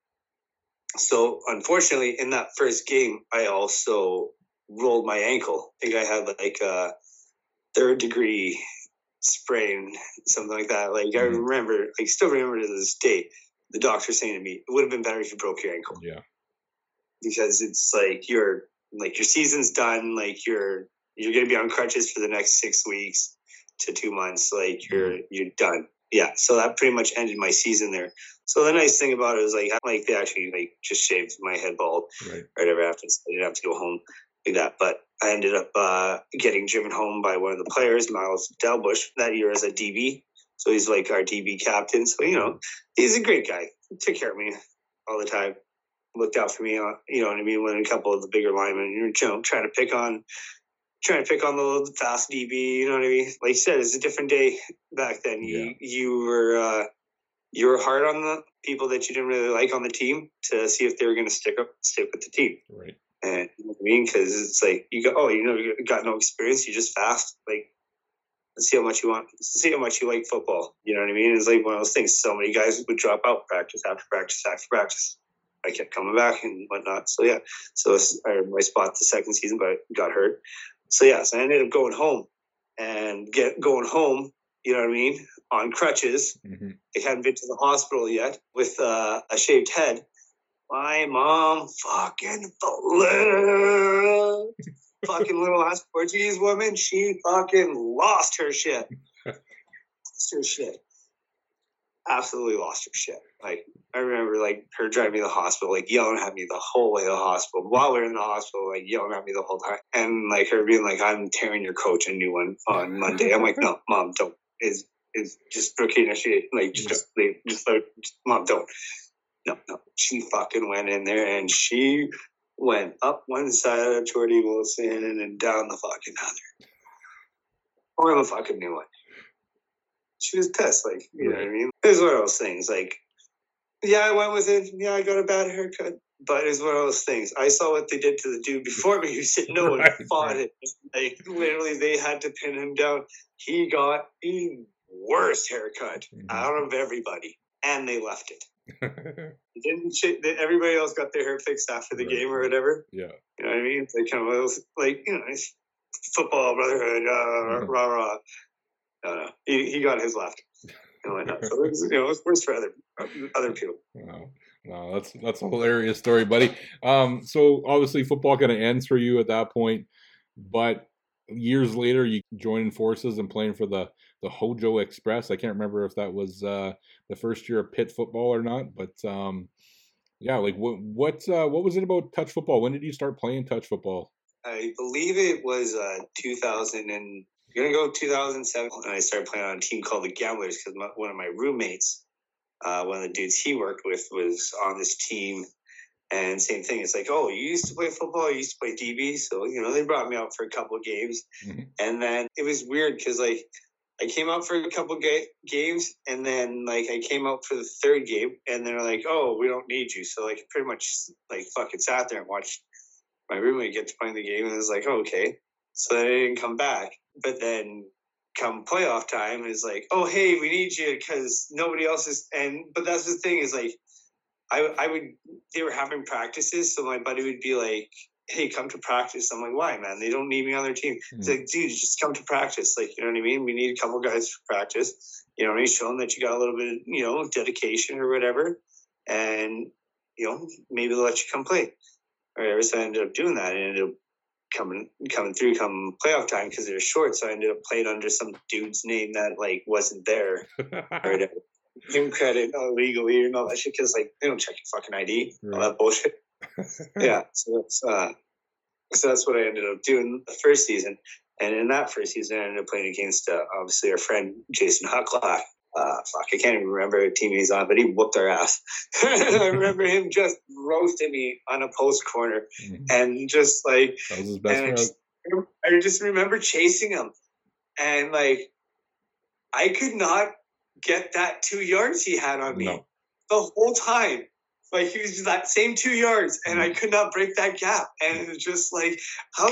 so unfortunately, in that first game, I also rolled my ankle. I think I had like a third degree sprain, something like that. Like mm-hmm. I remember, I still remember to this day, the doctor saying to me, "It would have been better if you broke your ankle." Yeah, because it's like you're like your season's done. Like you're you're going to be on crutches for the next six weeks to two months. Like you're mm-hmm. you're done. Yeah, so that pretty much ended my season there. So the nice thing about it was like like they actually like just shaved my head bald right, right ever after. So I didn't have to go home like that. But I ended up uh, getting driven home by one of the players, Miles Delbush, that year as a DB. So he's like our DB captain. So you know, he's a great guy. He took care of me all the time. Looked out for me. Uh, you know what I mean? When a couple of the bigger linemen, you're you know, trying to pick on trying to pick on the little fast DB. You know what I mean? Like you said, it's a different day back then. Yeah. You you were uh, you were hard on the people that you didn't really like on the team to see if they were going to stick up stick with the team. Right. And you know what I mean? Because it's like you go, oh, you know, you got no experience. You just fast. Like, let's see how much you want. Let's see how much you like football. You know what I mean? It's like one of those things. So many guys would drop out practice after practice after practice. I kept coming back and whatnot. So yeah, so I my spot the second season, but I got hurt so yeah, so I ended up going home and get going home. You know what I mean? On crutches. Mm-hmm. I hadn't been to the hospital yet with uh, a shaved head. My mom fucking fucking little ass Portuguese woman. She fucking lost her shit. lost her shit. Absolutely lost her shit. Like I remember like her driving me to the hospital, like yelling at me the whole way to the hospital while we are in the hospital, like yelling at me the whole time. And like her being like, I'm tearing your coach a new one on Monday. I'm like, no, mom, don't. Is is just Burkina shit. Like just leave just like mom, don't. No, no. She fucking went in there and she went up one side of Geordie Wilson and then down the fucking other. Or the fucking new one. She was pissed, like, you know what I mean? It was one of those things, like yeah, I went with it. Yeah, I got a bad haircut. But it's one of those things. I saw what they did to the dude before me who said no one right, fought right. it. Like literally they had to pin him down. He got the worst haircut mm-hmm. out of everybody. And they left it. didn't everybody else got their hair fixed after the right. game or whatever? Yeah. You know what I mean? It's like kind of like, you know, football brotherhood, uh, mm-hmm. rah rah. No, no. He, he got his left whatnot. So you know, it's worse for other other people. Wow. Wow, that's that's a hilarious story, buddy. Um, so obviously football kind of ends for you at that point, but years later you joining forces and playing for the the Hojo Express. I can't remember if that was uh, the first year of pit football or not, but um, yeah, like what what uh, what was it about touch football? When did you start playing touch football? I believe it was uh, 2000 and gonna go 2007, and I started playing on a team called the Gamblers because one of my roommates, uh, one of the dudes he worked with, was on this team. And same thing, it's like, oh, you used to play football, you used to play DB, so you know they brought me out for a couple of games, mm-hmm. and then it was weird because like I came out for a couple ga- games, and then like I came out for the third game, and they're like, "Oh, we don't need you." So like, pretty much like fucking sat there and watched my roommate get to play the game, and it was like, oh, "Okay." So they didn't come back, but then come playoff time is like, oh hey, we need you because nobody else is. And but that's the thing is like, I I would they were having practices, so my buddy would be like, hey, come to practice. I'm like, why, man? They don't need me on their team. Mm-hmm. It's like, dude, just come to practice. Like, you know what I mean? We need a couple guys for practice. You know, and show them that you got a little bit, of, you know, dedication or whatever, and you know, maybe they'll let you come play. Or whatever. So I ended up doing that, and ended up coming coming through come playoff time because they're short. So I ended up playing under some dude's name that like wasn't there. or him credit illegally and all that shit because like they don't check your fucking ID, right. all that bullshit. yeah, so that's uh, so that's what I ended up doing the first season. And in that first season, I ended up playing against uh, obviously our friend Jason Hucklack. Uh, fuck, I can't even remember a team he's on, but he whooped our ass. I remember him just roasting me on a post corner mm-hmm. and just like, that was his best I just, I just remember chasing him and like, I could not get that two yards he had on me no. the whole time. Like he was that same two yards, and mm-hmm. I could not break that gap. And it was just like, how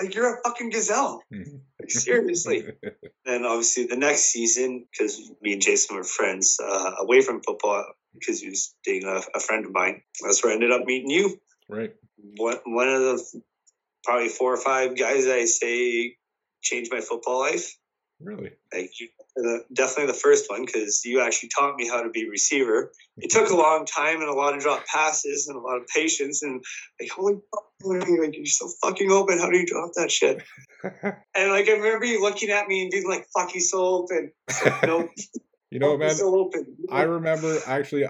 like you're a fucking gazelle. Mm-hmm. Like, seriously. and obviously the next season, because me and Jason were friends uh, away from football, because he was being a, a, friend of mine. That's where I ended up meeting you. Right. One one of the probably four or five guys I say changed my football life. Really? Thank you, definitely the first one because you actually taught me how to be receiver. It took a long time and a lot of drop passes and a lot of patience and like holy fuck, like you're so fucking open. How do you drop that shit? and like I remember you looking at me and being like, "Fuck, he's so open." nope. You know, man. So open. I remember actually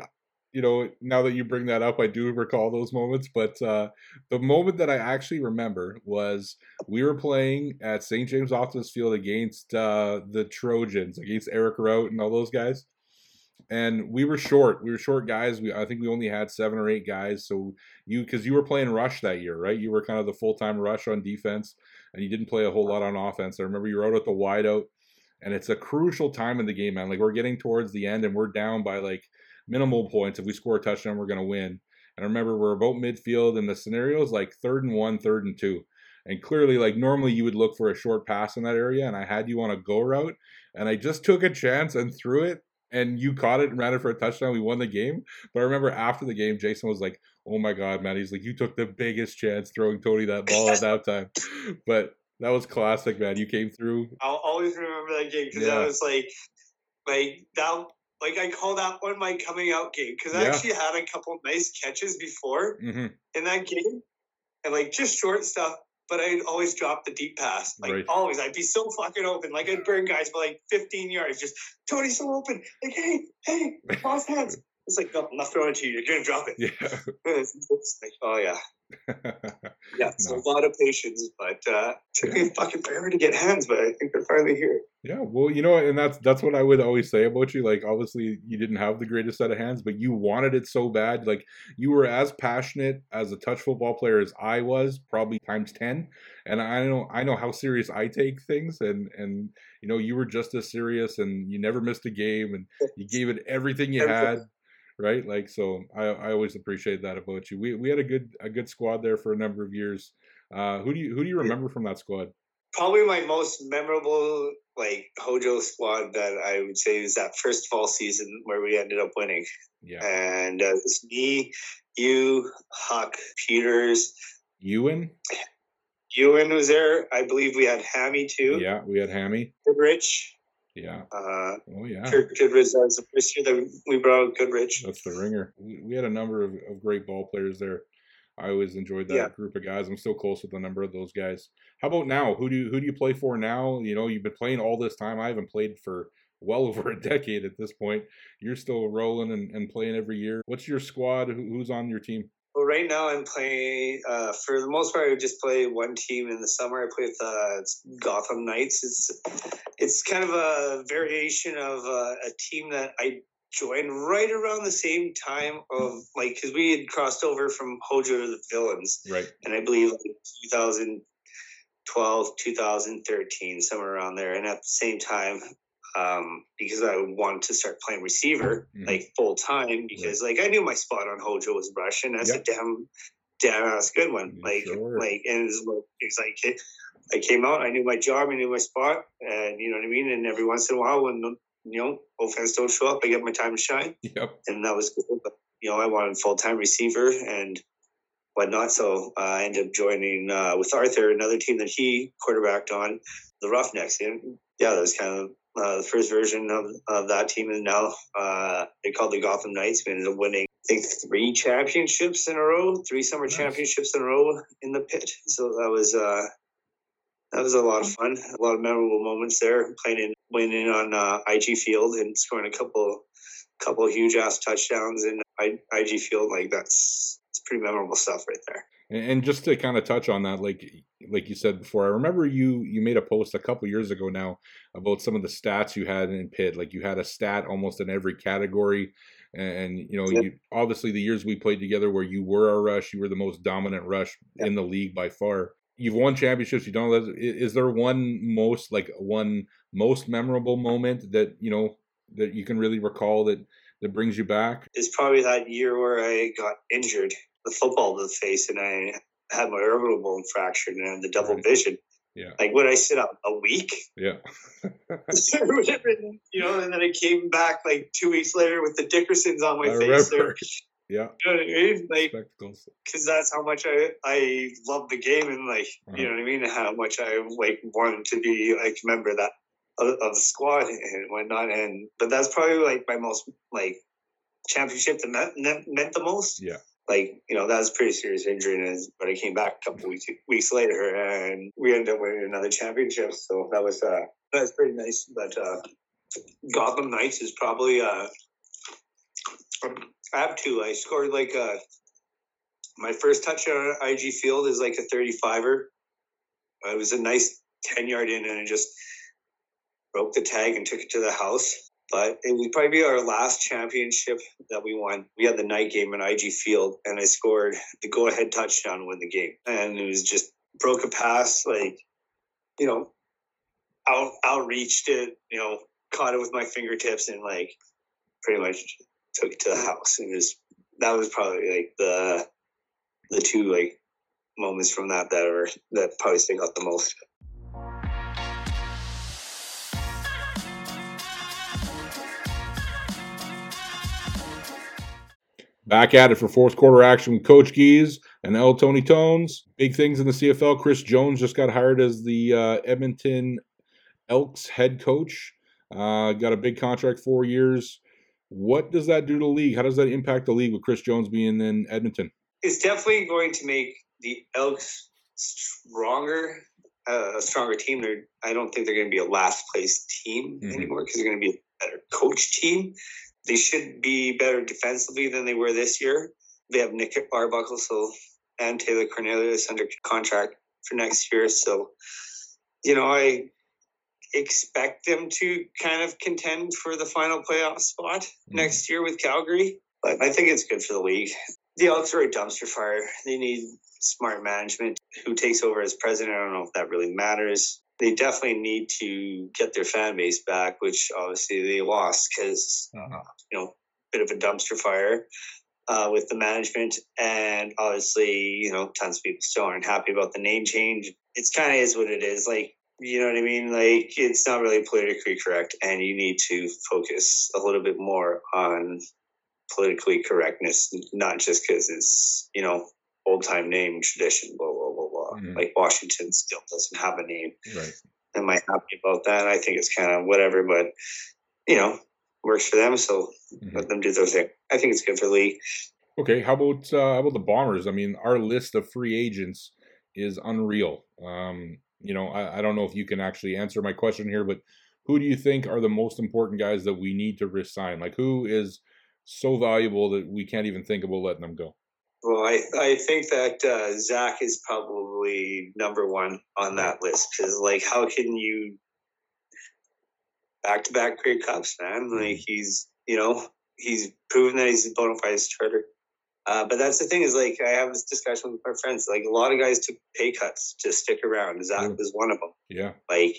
you know, now that you bring that up, I do recall those moments. But uh, the moment that I actually remember was we were playing at St. James Optimus Field against uh, the Trojans, against Eric Rout and all those guys. And we were short. We were short guys. We I think we only had seven or eight guys. So you because you were playing rush that year, right? You were kind of the full time rush on defense, and you didn't play a whole lot on offense. I remember you were out at the wideout, and it's a crucial time in the game, man. Like we're getting towards the end, and we're down by like minimal points. If we score a touchdown, we're going to win. And remember, we're about midfield, and the scenario is like third and one, third and two. And clearly, like normally you would look for a short pass in that area, and I had you on a go route, and I just took a chance and threw it, and you caught it and ran it for a touchdown. We won the game. But I remember after the game, Jason was like, "Oh my god, man!" He's like, "You took the biggest chance throwing Tony that ball at that time." But that was classic, man. You came through. I'll always remember that game because yeah. that was like, like that like I call that one my coming out game because I actually had a couple nice catches before mm-hmm. in that game, and like just short stuff. But I'd always drop the deep pass, like right. always. I'd be so fucking open, like I'd burn guys by like 15 yards. Just Tony's so open, like hey, hey, cross hands. It's like, no, I'm not throwing it to you. You're gonna drop it. Yeah. it's like, oh yeah. yeah, so no. a lot of patience, but uh, took yeah. me fucking forever to get hands, but I think they're finally here. Yeah, well, you know, and that's that's what I would always say about you. Like, obviously, you didn't have the greatest set of hands, but you wanted it so bad. Like, you were as passionate as a touch football player as I was, probably times ten. And I know I know how serious I take things, and and you know, you were just as serious, and you never missed a game, and you gave it everything you had right? Like so, I, I always appreciate that about you. We we had a good a good squad there for a number of years. Uh, who do you who do you remember from that squad? Probably my most memorable like Hojo squad that I would say is that first fall season where we ended up winning. Yeah, and uh, it's me, you, Huck, Peters, Ewan. Ewan was there. I believe we had Hammy too. Yeah, we had Hammy. Rich. Yeah. Uh, oh yeah. Kirk Goodrich. Was the first year that we brought Goodrich. That's the ringer. We, we had a number of, of great ball players there. I always enjoyed that yeah. group of guys. I'm still close with a number of those guys. How about now? Who do you who do you play for now? You know, you've been playing all this time. I haven't played for well over a decade at this point. You're still rolling and, and playing every year. What's your squad? Who, who's on your team? Well, right now I'm playing. Uh, for the most part, I just play one team in the summer. I play with uh, Gotham Knights. It's it's kind of a variation of uh, a team that I joined right around the same time of like because we had crossed over from Hojo to the Villains, right? And I believe like 2012, 2013, somewhere around there. And at the same time, um, because I wanted to start playing receiver mm-hmm. like full time because like I knew my spot on Hojo was Russian. That's yep. a damn damn that's a good one. Like sure. like and it's, it's like I came out, I knew my job, I knew my spot, and you know what I mean. And every once in a while, when you know offense don't show up, I get my time to shine. Yep. And that was cool. But you know, I wanted full time receiver and whatnot. So uh, I ended up joining uh, with Arthur, another team that he quarterbacked on, the Roughnecks. And yeah, that was kind of uh, the first version of, of that team, and now uh, they called the Gotham Knights. We ended up winning, I think, three championships in a row, three summer nice. championships in a row in the pit. So that was uh, that was a lot of fun. A lot of memorable moments there, playing in, winning on uh, IG Field and scoring a couple, couple huge ass touchdowns in IG Field. Like that's it's pretty memorable stuff right there. And just to kind of touch on that, like like you said before, I remember you you made a post a couple years ago now about some of the stats you had in Pitt. Like you had a stat almost in every category, and you know, you obviously the years we played together where you were our rush, you were the most dominant rush in the league by far. You've won championships. You don't. Is there one most like one most memorable moment that you know that you can really recall that that brings you back? It's probably that year where I got injured, the football to the face, and I had my orbital bone fractured and the double right. vision. Yeah. Like would I sit up a week? Yeah. you know, and then I came back like two weeks later with the Dickersons on my I face. Yeah. You know what I mean? Like, because that's how much I I love the game and like uh-huh. you know what I mean. How much I like wanted to be like member that of, of the squad and whatnot. And but that's probably like my most like championship that meant, meant the most. Yeah. Like you know that was pretty serious injury, but I came back a couple weeks weeks later, and we ended up winning another championship. So that was uh that was pretty nice. But uh, Gotham Knights is probably uh I have two. I scored like uh my first touchdown on IG Field is like a 35er. It was a nice 10 yard in, and it just broke the tag and took it to the house. But it would probably be our last championship that we won. We had the night game in IG Field, and I scored the go ahead touchdown to win the game. And it was just broke a pass, like, you know, out outreached it, you know, caught it with my fingertips and like pretty much took it to the house. It was that was probably like the the two like moments from that that are that probably stick out the most. Back at it for fourth quarter action with Coach Gies and L. Tony Tones. Big things in the CFL. Chris Jones just got hired as the uh, Edmonton Elks head coach. Uh, got a big contract, four years. What does that do to the league? How does that impact the league with Chris Jones being in Edmonton? It's definitely going to make the Elks stronger, uh, a stronger team. They're, I don't think they're going to be a last place team mm-hmm. anymore because they're going to be a better coach team. They should be better defensively than they were this year. They have Nick Arbuckle so and Taylor Cornelius under contract for next year. So, you know, I expect them to kind of contend for the final playoff spot mm-hmm. next year with Calgary. But I think it's good for the league. The Elks are a dumpster fire. They need smart management. Who takes over as president? I don't know if that really matters they definitely need to get their fan base back, which obviously they lost because uh-huh. you know bit of a dumpster fire uh, with the management, and obviously you know tons of people still aren't happy about the name change. It's kind of is what it is. Like you know what I mean? Like it's not really politically correct, and you need to focus a little bit more on politically correctness, not just because it's you know old time name tradition, blah blah blah blah. Mm-hmm. Like Washington still doesn't have a name. Right. Am I happy about that? I think it's kind of whatever, but you know, works for them, so mm-hmm. let them do their thing. I think it's good for league. Okay, how about uh, how about the Bombers? I mean, our list of free agents is unreal. Um, you know, I, I don't know if you can actually answer my question here, but who do you think are the most important guys that we need to resign? Like, who is so valuable that we can't even think about letting them go? Well, I, I think that uh, Zach is probably number one on that list because, like, how can you back to back Grey Cups, man? Like, mm-hmm. he's, you know, he's proven that he's a bona fide starter. Uh, but that's the thing is, like, I have this discussion with my friends. Like, a lot of guys took pay cuts to stick around. Zach mm. was one of them. Yeah. Like,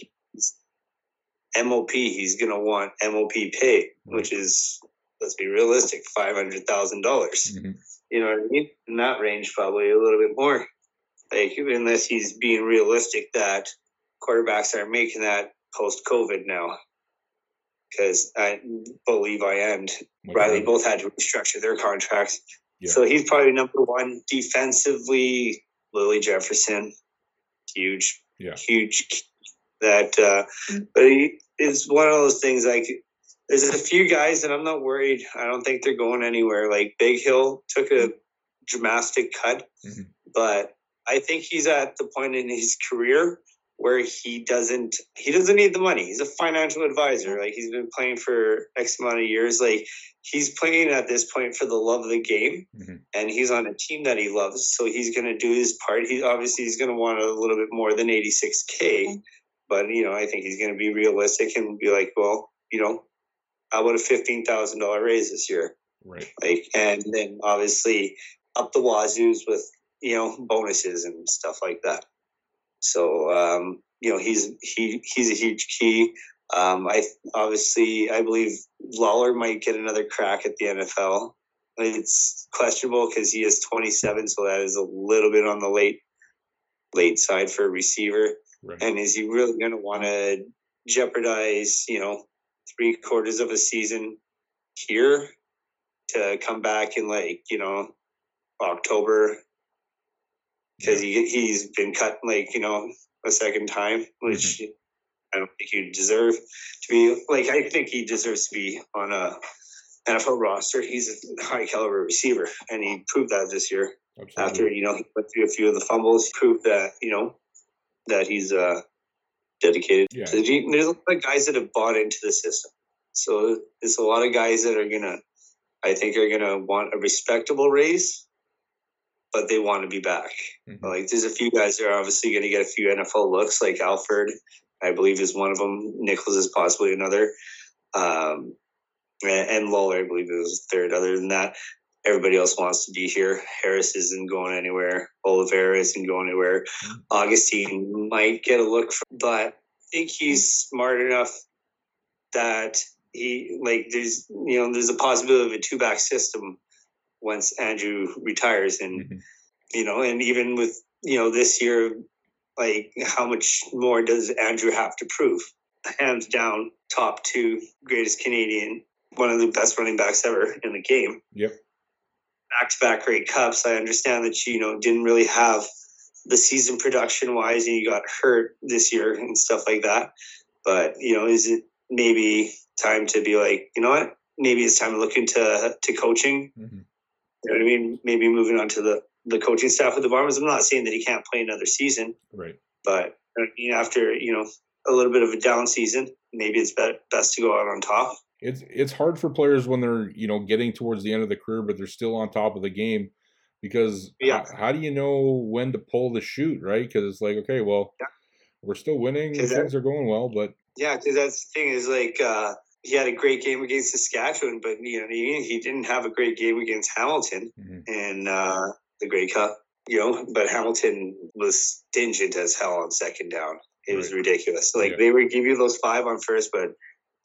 MOP, he's going to want MOP pay, mm. which is, let's be realistic, 500,000. dollars mm-hmm you know what I mean? In that range, probably a little bit more. Like unless he's being realistic that quarterbacks are making that post COVID now. Because I believe I and Riley both had to restructure their contracts. Yeah. So he's probably number one defensively. Willie Jefferson, huge, yeah. huge. That, uh, but he is one of those things like there's a few guys that I'm not worried. I don't think they're going anywhere. Like Bighill took a dramatic cut, mm-hmm. but I think he's at the point in his career where he doesn't he doesn't need the money. He's a financial advisor. Like he's been playing for X amount of years. Like he's playing at this point for the love of the game, mm-hmm. and he's on a team that he loves. So he's going to do his part. He obviously he's going to want a little bit more than eighty six k, but you know I think he's going to be realistic and be like, well, you know, how about a fifteen thousand dollar raise this year? Right. Like, and then obviously up the wazoos with you know bonuses and stuff like that. So um, you know he's he he's a huge key. Um, I obviously I believe Lawler might get another crack at the NFL. It's questionable because he is 27, so that is a little bit on the late late side for a receiver. Right. And is he really going to want to jeopardize you know three quarters of a season here to come back in like you know October because he he's been cut like you know a second time, which mm-hmm. I don't think he deserve to be. Like I think he deserves to be on a NFL roster. He's a high caliber receiver, and he proved that this year. Absolutely. After you know he went through a few of the fumbles, proved that you know that he's uh dedicated. Yeah. So there's a lot of guys that have bought into the system. So there's a lot of guys that are gonna, I think, are gonna want a respectable raise but they want to be back. Mm-hmm. Like there's a few guys that are obviously going to get a few NFL looks, like Alford, I believe is one of them. Nichols is possibly another, um, and, and Lawler, I believe is third. Other than that, everybody else wants to be here. Harris isn't going anywhere. Oliveira isn't going anywhere. Augustine might get a look, for, but I think he's smart enough that he like there's you know there's a possibility of a two back system once Andrew retires, and mm-hmm. you know, and even with you know this year, like how much more does Andrew have to prove? Hands down, top two greatest Canadian, one of the best running backs ever in the game. Yep. Back to back great Cups. I understand that you know didn't really have the season production wise, and you got hurt this year and stuff like that. But you know, is it maybe time to be like, you know what? Maybe it's time to look into to coaching. Mm-hmm you know what I mean? Maybe moving on to the the coaching staff with the Bombers. I'm not saying that he can't play another season, right? But I mean, after you know a little bit of a down season, maybe it's best to go out on top. It's it's hard for players when they're you know getting towards the end of the career, but they're still on top of the game because yeah. how, how do you know when to pull the shoot, right? Because it's like okay, well, yeah. we're still winning, things that, are going well, but yeah, because that's the thing is like. uh he had a great game against Saskatchewan, but you know he, he didn't have a great game against Hamilton mm-hmm. in uh, the Grey Cup. You know, but Hamilton was stingent as hell on second down. It right. was ridiculous. Like yeah. they would give you those five on first, but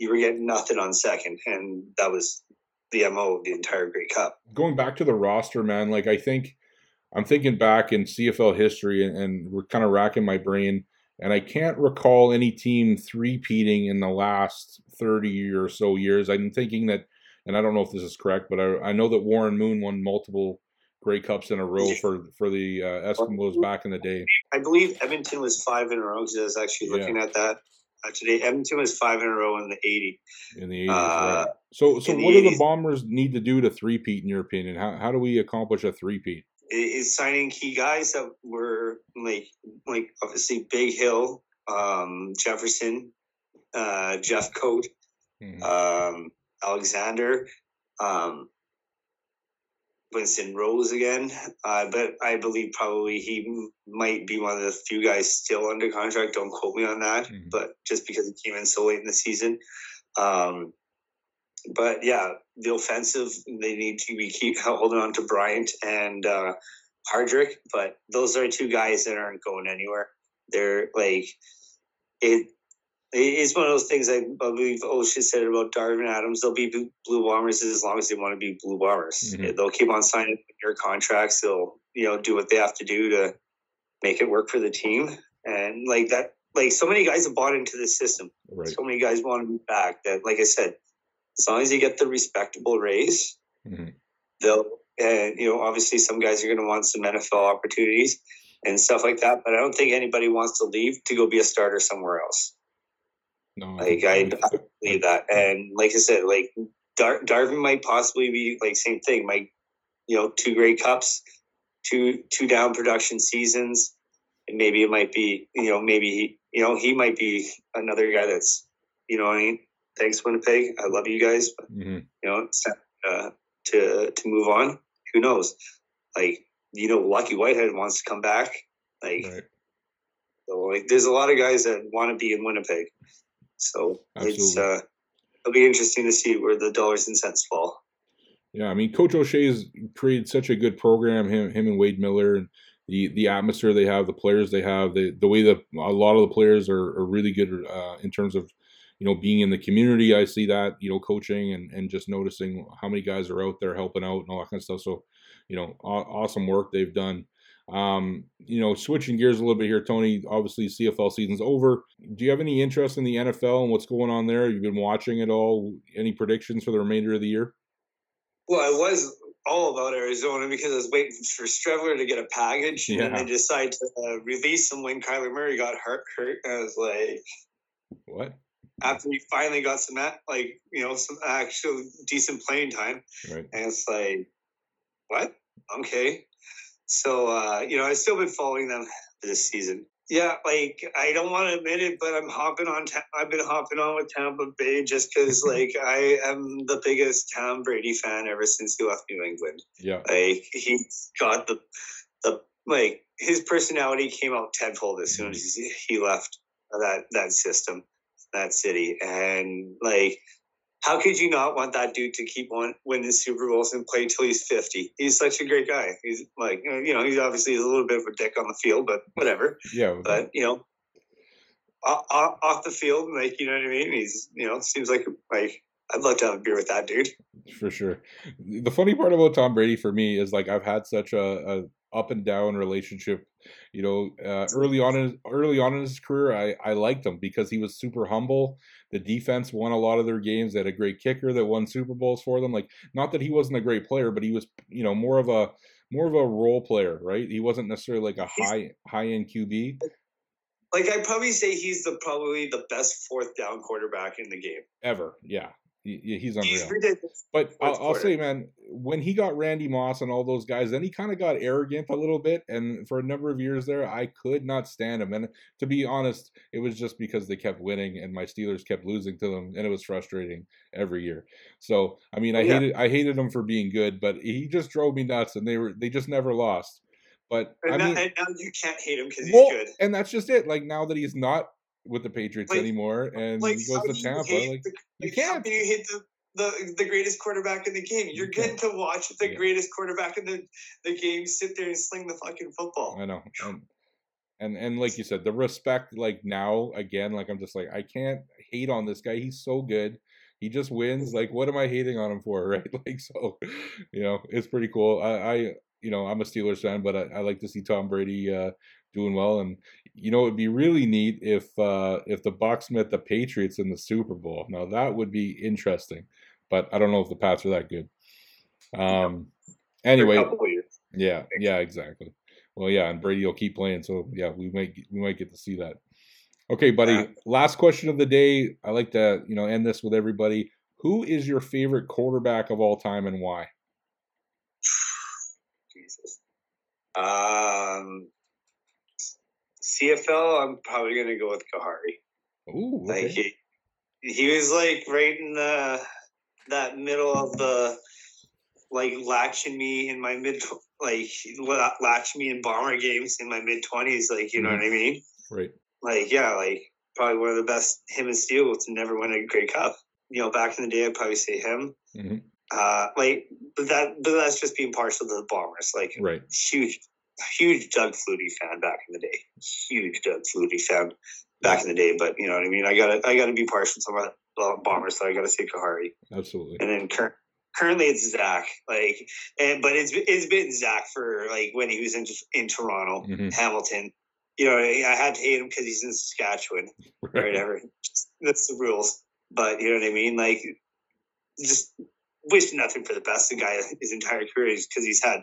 you were getting nothing on second, and that was the mo of the entire Grey Cup. Going back to the roster, man, like I think I'm thinking back in CFL history, and, and we're kind of racking my brain and I can't recall any team three-peating in the last 30 or so years. I'm thinking that, and I don't know if this is correct, but I, I know that Warren Moon won multiple Grey Cups in a row for for the uh, Eskimos back in the day. I believe Edmonton was five in a row because I was actually looking yeah. at that uh, today. Edmonton was five in a row in the 80. In the 80s, uh, right. So, so what do the Bombers need to do to three-peat, in your opinion? How, how do we accomplish a three-peat? is signing key guys that were like like obviously Bighill, um, Jefferson, uh, Jeffcoat, mm-hmm. um, Alexander, um, Winston Rose again. Uh, but I believe probably he might be one of the few guys still under contract. Don't quote me on that, mm-hmm. but just because he came in so late in the season. Um, but yeah, the offensive they need to be keep holding on to Bryant and uh, Hardrick, but those are two guys that aren't going anywhere. They're like it. It's one of those things that I believe O'Shea said about Darvin Adams. They'll be Blue Bombers as long as they want to be Blue Bombers. Mm-hmm. They'll keep on signing their contracts. They'll you know do what they have to do to make it work for the team. And like that, like so many guys have bought into the system. Right. So many guys want to be back. That, like I said, as long as you get the respectable raise, mm-hmm. they'll and you know obviously some guys are going to want some NFL opportunities and stuff like that. But I don't think anybody wants to leave to go be a starter somewhere else. No, like I, I believe that, and like I said, like Dar- Darvin might possibly be like same thing. Might you know two Grey Cups, two two down production seasons, and maybe it might be you know maybe he you know, he might be another guy that's, you know, I mean, thanks Winnipeg, I love you guys, but mm-hmm. you know, it's time uh, to to move on. Who knows? Like, you know, Lucky Whitehead wants to come back. Like, right. so like, there's a lot of guys that want to be in Winnipeg. So Absolutely. it's uh, it'll be interesting to see where the dollars and cents fall. Yeah, I mean, Coach O'Shea's created such a good program. Him, him, and Wade Miller, and the the atmosphere they have, the players they have, the the way that a lot of the players are, are really good uh, in terms of you know being in the community. I see that you know coaching and and just noticing how many guys are out there helping out and all that kind of stuff. So you know, aw- awesome work they've done. Um, you know, switching gears a little bit here, Tony. Obviously, CFL season's over. Do you have any interest in the NFL and what's going on there? You've been watching it all. Any predictions for the remainder of the year? Well, I was all about Arizona because I was waiting for Streveler to get a package, yeah. and they decided to uh, release him when Kyler Murray got hurt. Hurt, I was like, "What?" After he finally got some, like you know, some actual decent playing time, right. and it's like, "What?" Okay, so uh, you know, I've still been following them this season. Yeah, like I don't want to admit it, but I'm hopping on. I've been hopping on with Tampa Bay just because, like, I am the biggest Tom Brady fan ever since he left New England. Yeah, like he's got the the like his personality came out tenfold as soon as he left that that system, that city, and like how could you not want that dude to keep on winning Super Bowls and play till he's 50? He's such a great guy. He's like, you know, he's obviously a little bit of a dick on the field, but whatever. Yeah. But, you know, off, off the field, like, you know what I mean? He's, you know, seems like, like, I'd love to have a beer with that dude. For sure. The funny part about Tom Brady for me is like I've had such a, a up and down relationship. You know, uh, early on in early on in his career, I I liked him because he was super humble. The defense won a lot of their games. They had a great kicker that won Super Bowls for them. Like, not that he wasn't a great player, but he was you know more of a more of a role player, right? He wasn't necessarily like a high high end QB. Like I'd probably say he's the probably the best fourth down quarterback in the game ever. Yeah, he's unreal. He's but I'll, I'll, say, man, when he got Randy Moss and all those guys, then he kind of got arrogant a little bit. And for a number of years there, I could not stand him. And to be honest, it was just because they kept winning and my Steelers kept losing to them, and it was frustrating every year. So I mean, I oh, yeah. hated I hated him for being good, but he just drove me nuts, and they were they just never lost. But and I mean, and you can't hate him because he's well, good. And that's just it. Like now that he's not with the Patriots like, anymore, and like, he goes to Tampa. Like the, you can't. you hit the, the the greatest quarterback in the game. You're you getting to watch the yeah. greatest quarterback in the, the game sit there and sling the fucking football. I know. And, and and like you said, the respect like now again, like I'm just like I can't hate on this guy. He's so good. He just wins. Like what am I hating on him for, right? Like so, you know, it's pretty cool. I, I you know I'm a Steelers fan, but I, I like to see Tom Brady uh, doing well. And you know, it'd be really neat if uh, if the Bucs met the Patriots in the Super Bowl. Now that would be interesting, but I don't know if the Pats are that good. Um, anyway, yeah, yeah, exactly. Well, yeah, and Brady will keep playing, so yeah, we might we might get to see that. Okay, buddy. Last question of the day. I like to you know end this with everybody. Who is your favorite quarterback of all time and why? Jesus. Um, CFL, I'm probably gonna go with Khari. Ooh, okay. like he, he was like right in the that middle of the like latching me in my mid like latching me in bomber games in my mid twenties. Like you know mm-hmm. what I mean? Right. Like yeah, like probably one of the best. Him and Stegall to never win a Grey Cup. You know, back in the day, I'd probably say him. Mm-hmm. Uh, like, but that, but that's just being partial to the Bombers. Like, right. huge huge Doug Flutie fan back in the day. Huge Doug Flutie fan back in the day. But you know what I mean. I gotta I gotta be partial to my Bombers, so I gotta say Khari. Absolutely. And then cur- currently it's Zach. Like, and but it's it's been Zach for like when he was in in Toronto, mm-hmm. Hamilton. You know, I had to hate him because he's in Saskatchewan right. or whatever. That's the rules. But you know what I mean. Like, just wish nothing for the best. The guy his entire career because he's had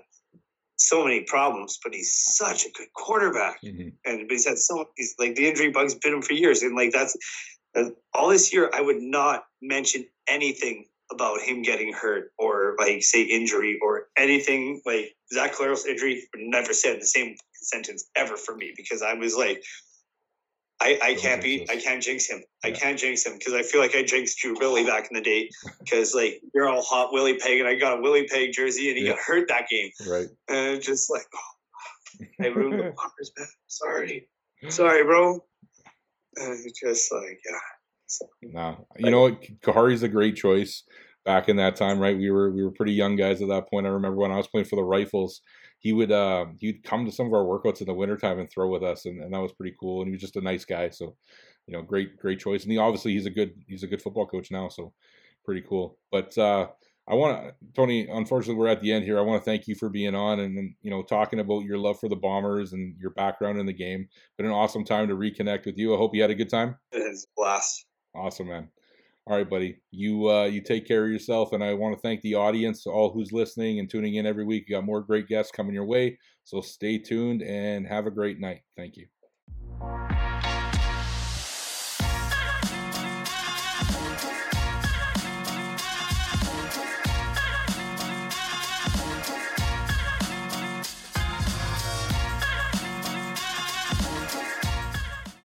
so many problems, but he's such a good quarterback. Mm-hmm. And but he's had so he's like the injury bugs bit him for years, and like that's uh, all this year. I would not mention anything about him getting hurt or like say injury or anything like Zach Collaros injury. Would never said the same sentence ever for me because I was like, I, I can't be I can't jinx him. I can't jinx him because I feel like I jinxed Drew Willy back in the day because like you're all hot Willie Peg and I got a Willie Peg jersey and he yeah. got hurt that game. Right. And just like oh, I ruined the Bombers, man. Sorry. Sorry, bro. And just like yeah. So, no, you know what? Khari's a great choice back in that time, right? We were we were pretty young guys at that point. I remember when I was playing for the Rifles, he would uh, he'd come to some of our workouts in the wintertime and throw with us, and, and that was pretty cool. And he was just a nice guy, so you know, great great choice. And he obviously he's a good he's a good football coach now, so pretty cool. But uh, I want to Tony. Unfortunately, we're at the end here. I want to thank you for being on and, and you know talking about your love for the Bombers and your background in the game. Been an awesome time to reconnect with you. I hope you had a good time. It was blast. Awesome, man. All right, buddy. You uh, you take care of yourself, and I want to thank the audience, all who's listening and tuning in every week. You got more great guests coming your way, so stay tuned and have a great night. Thank you.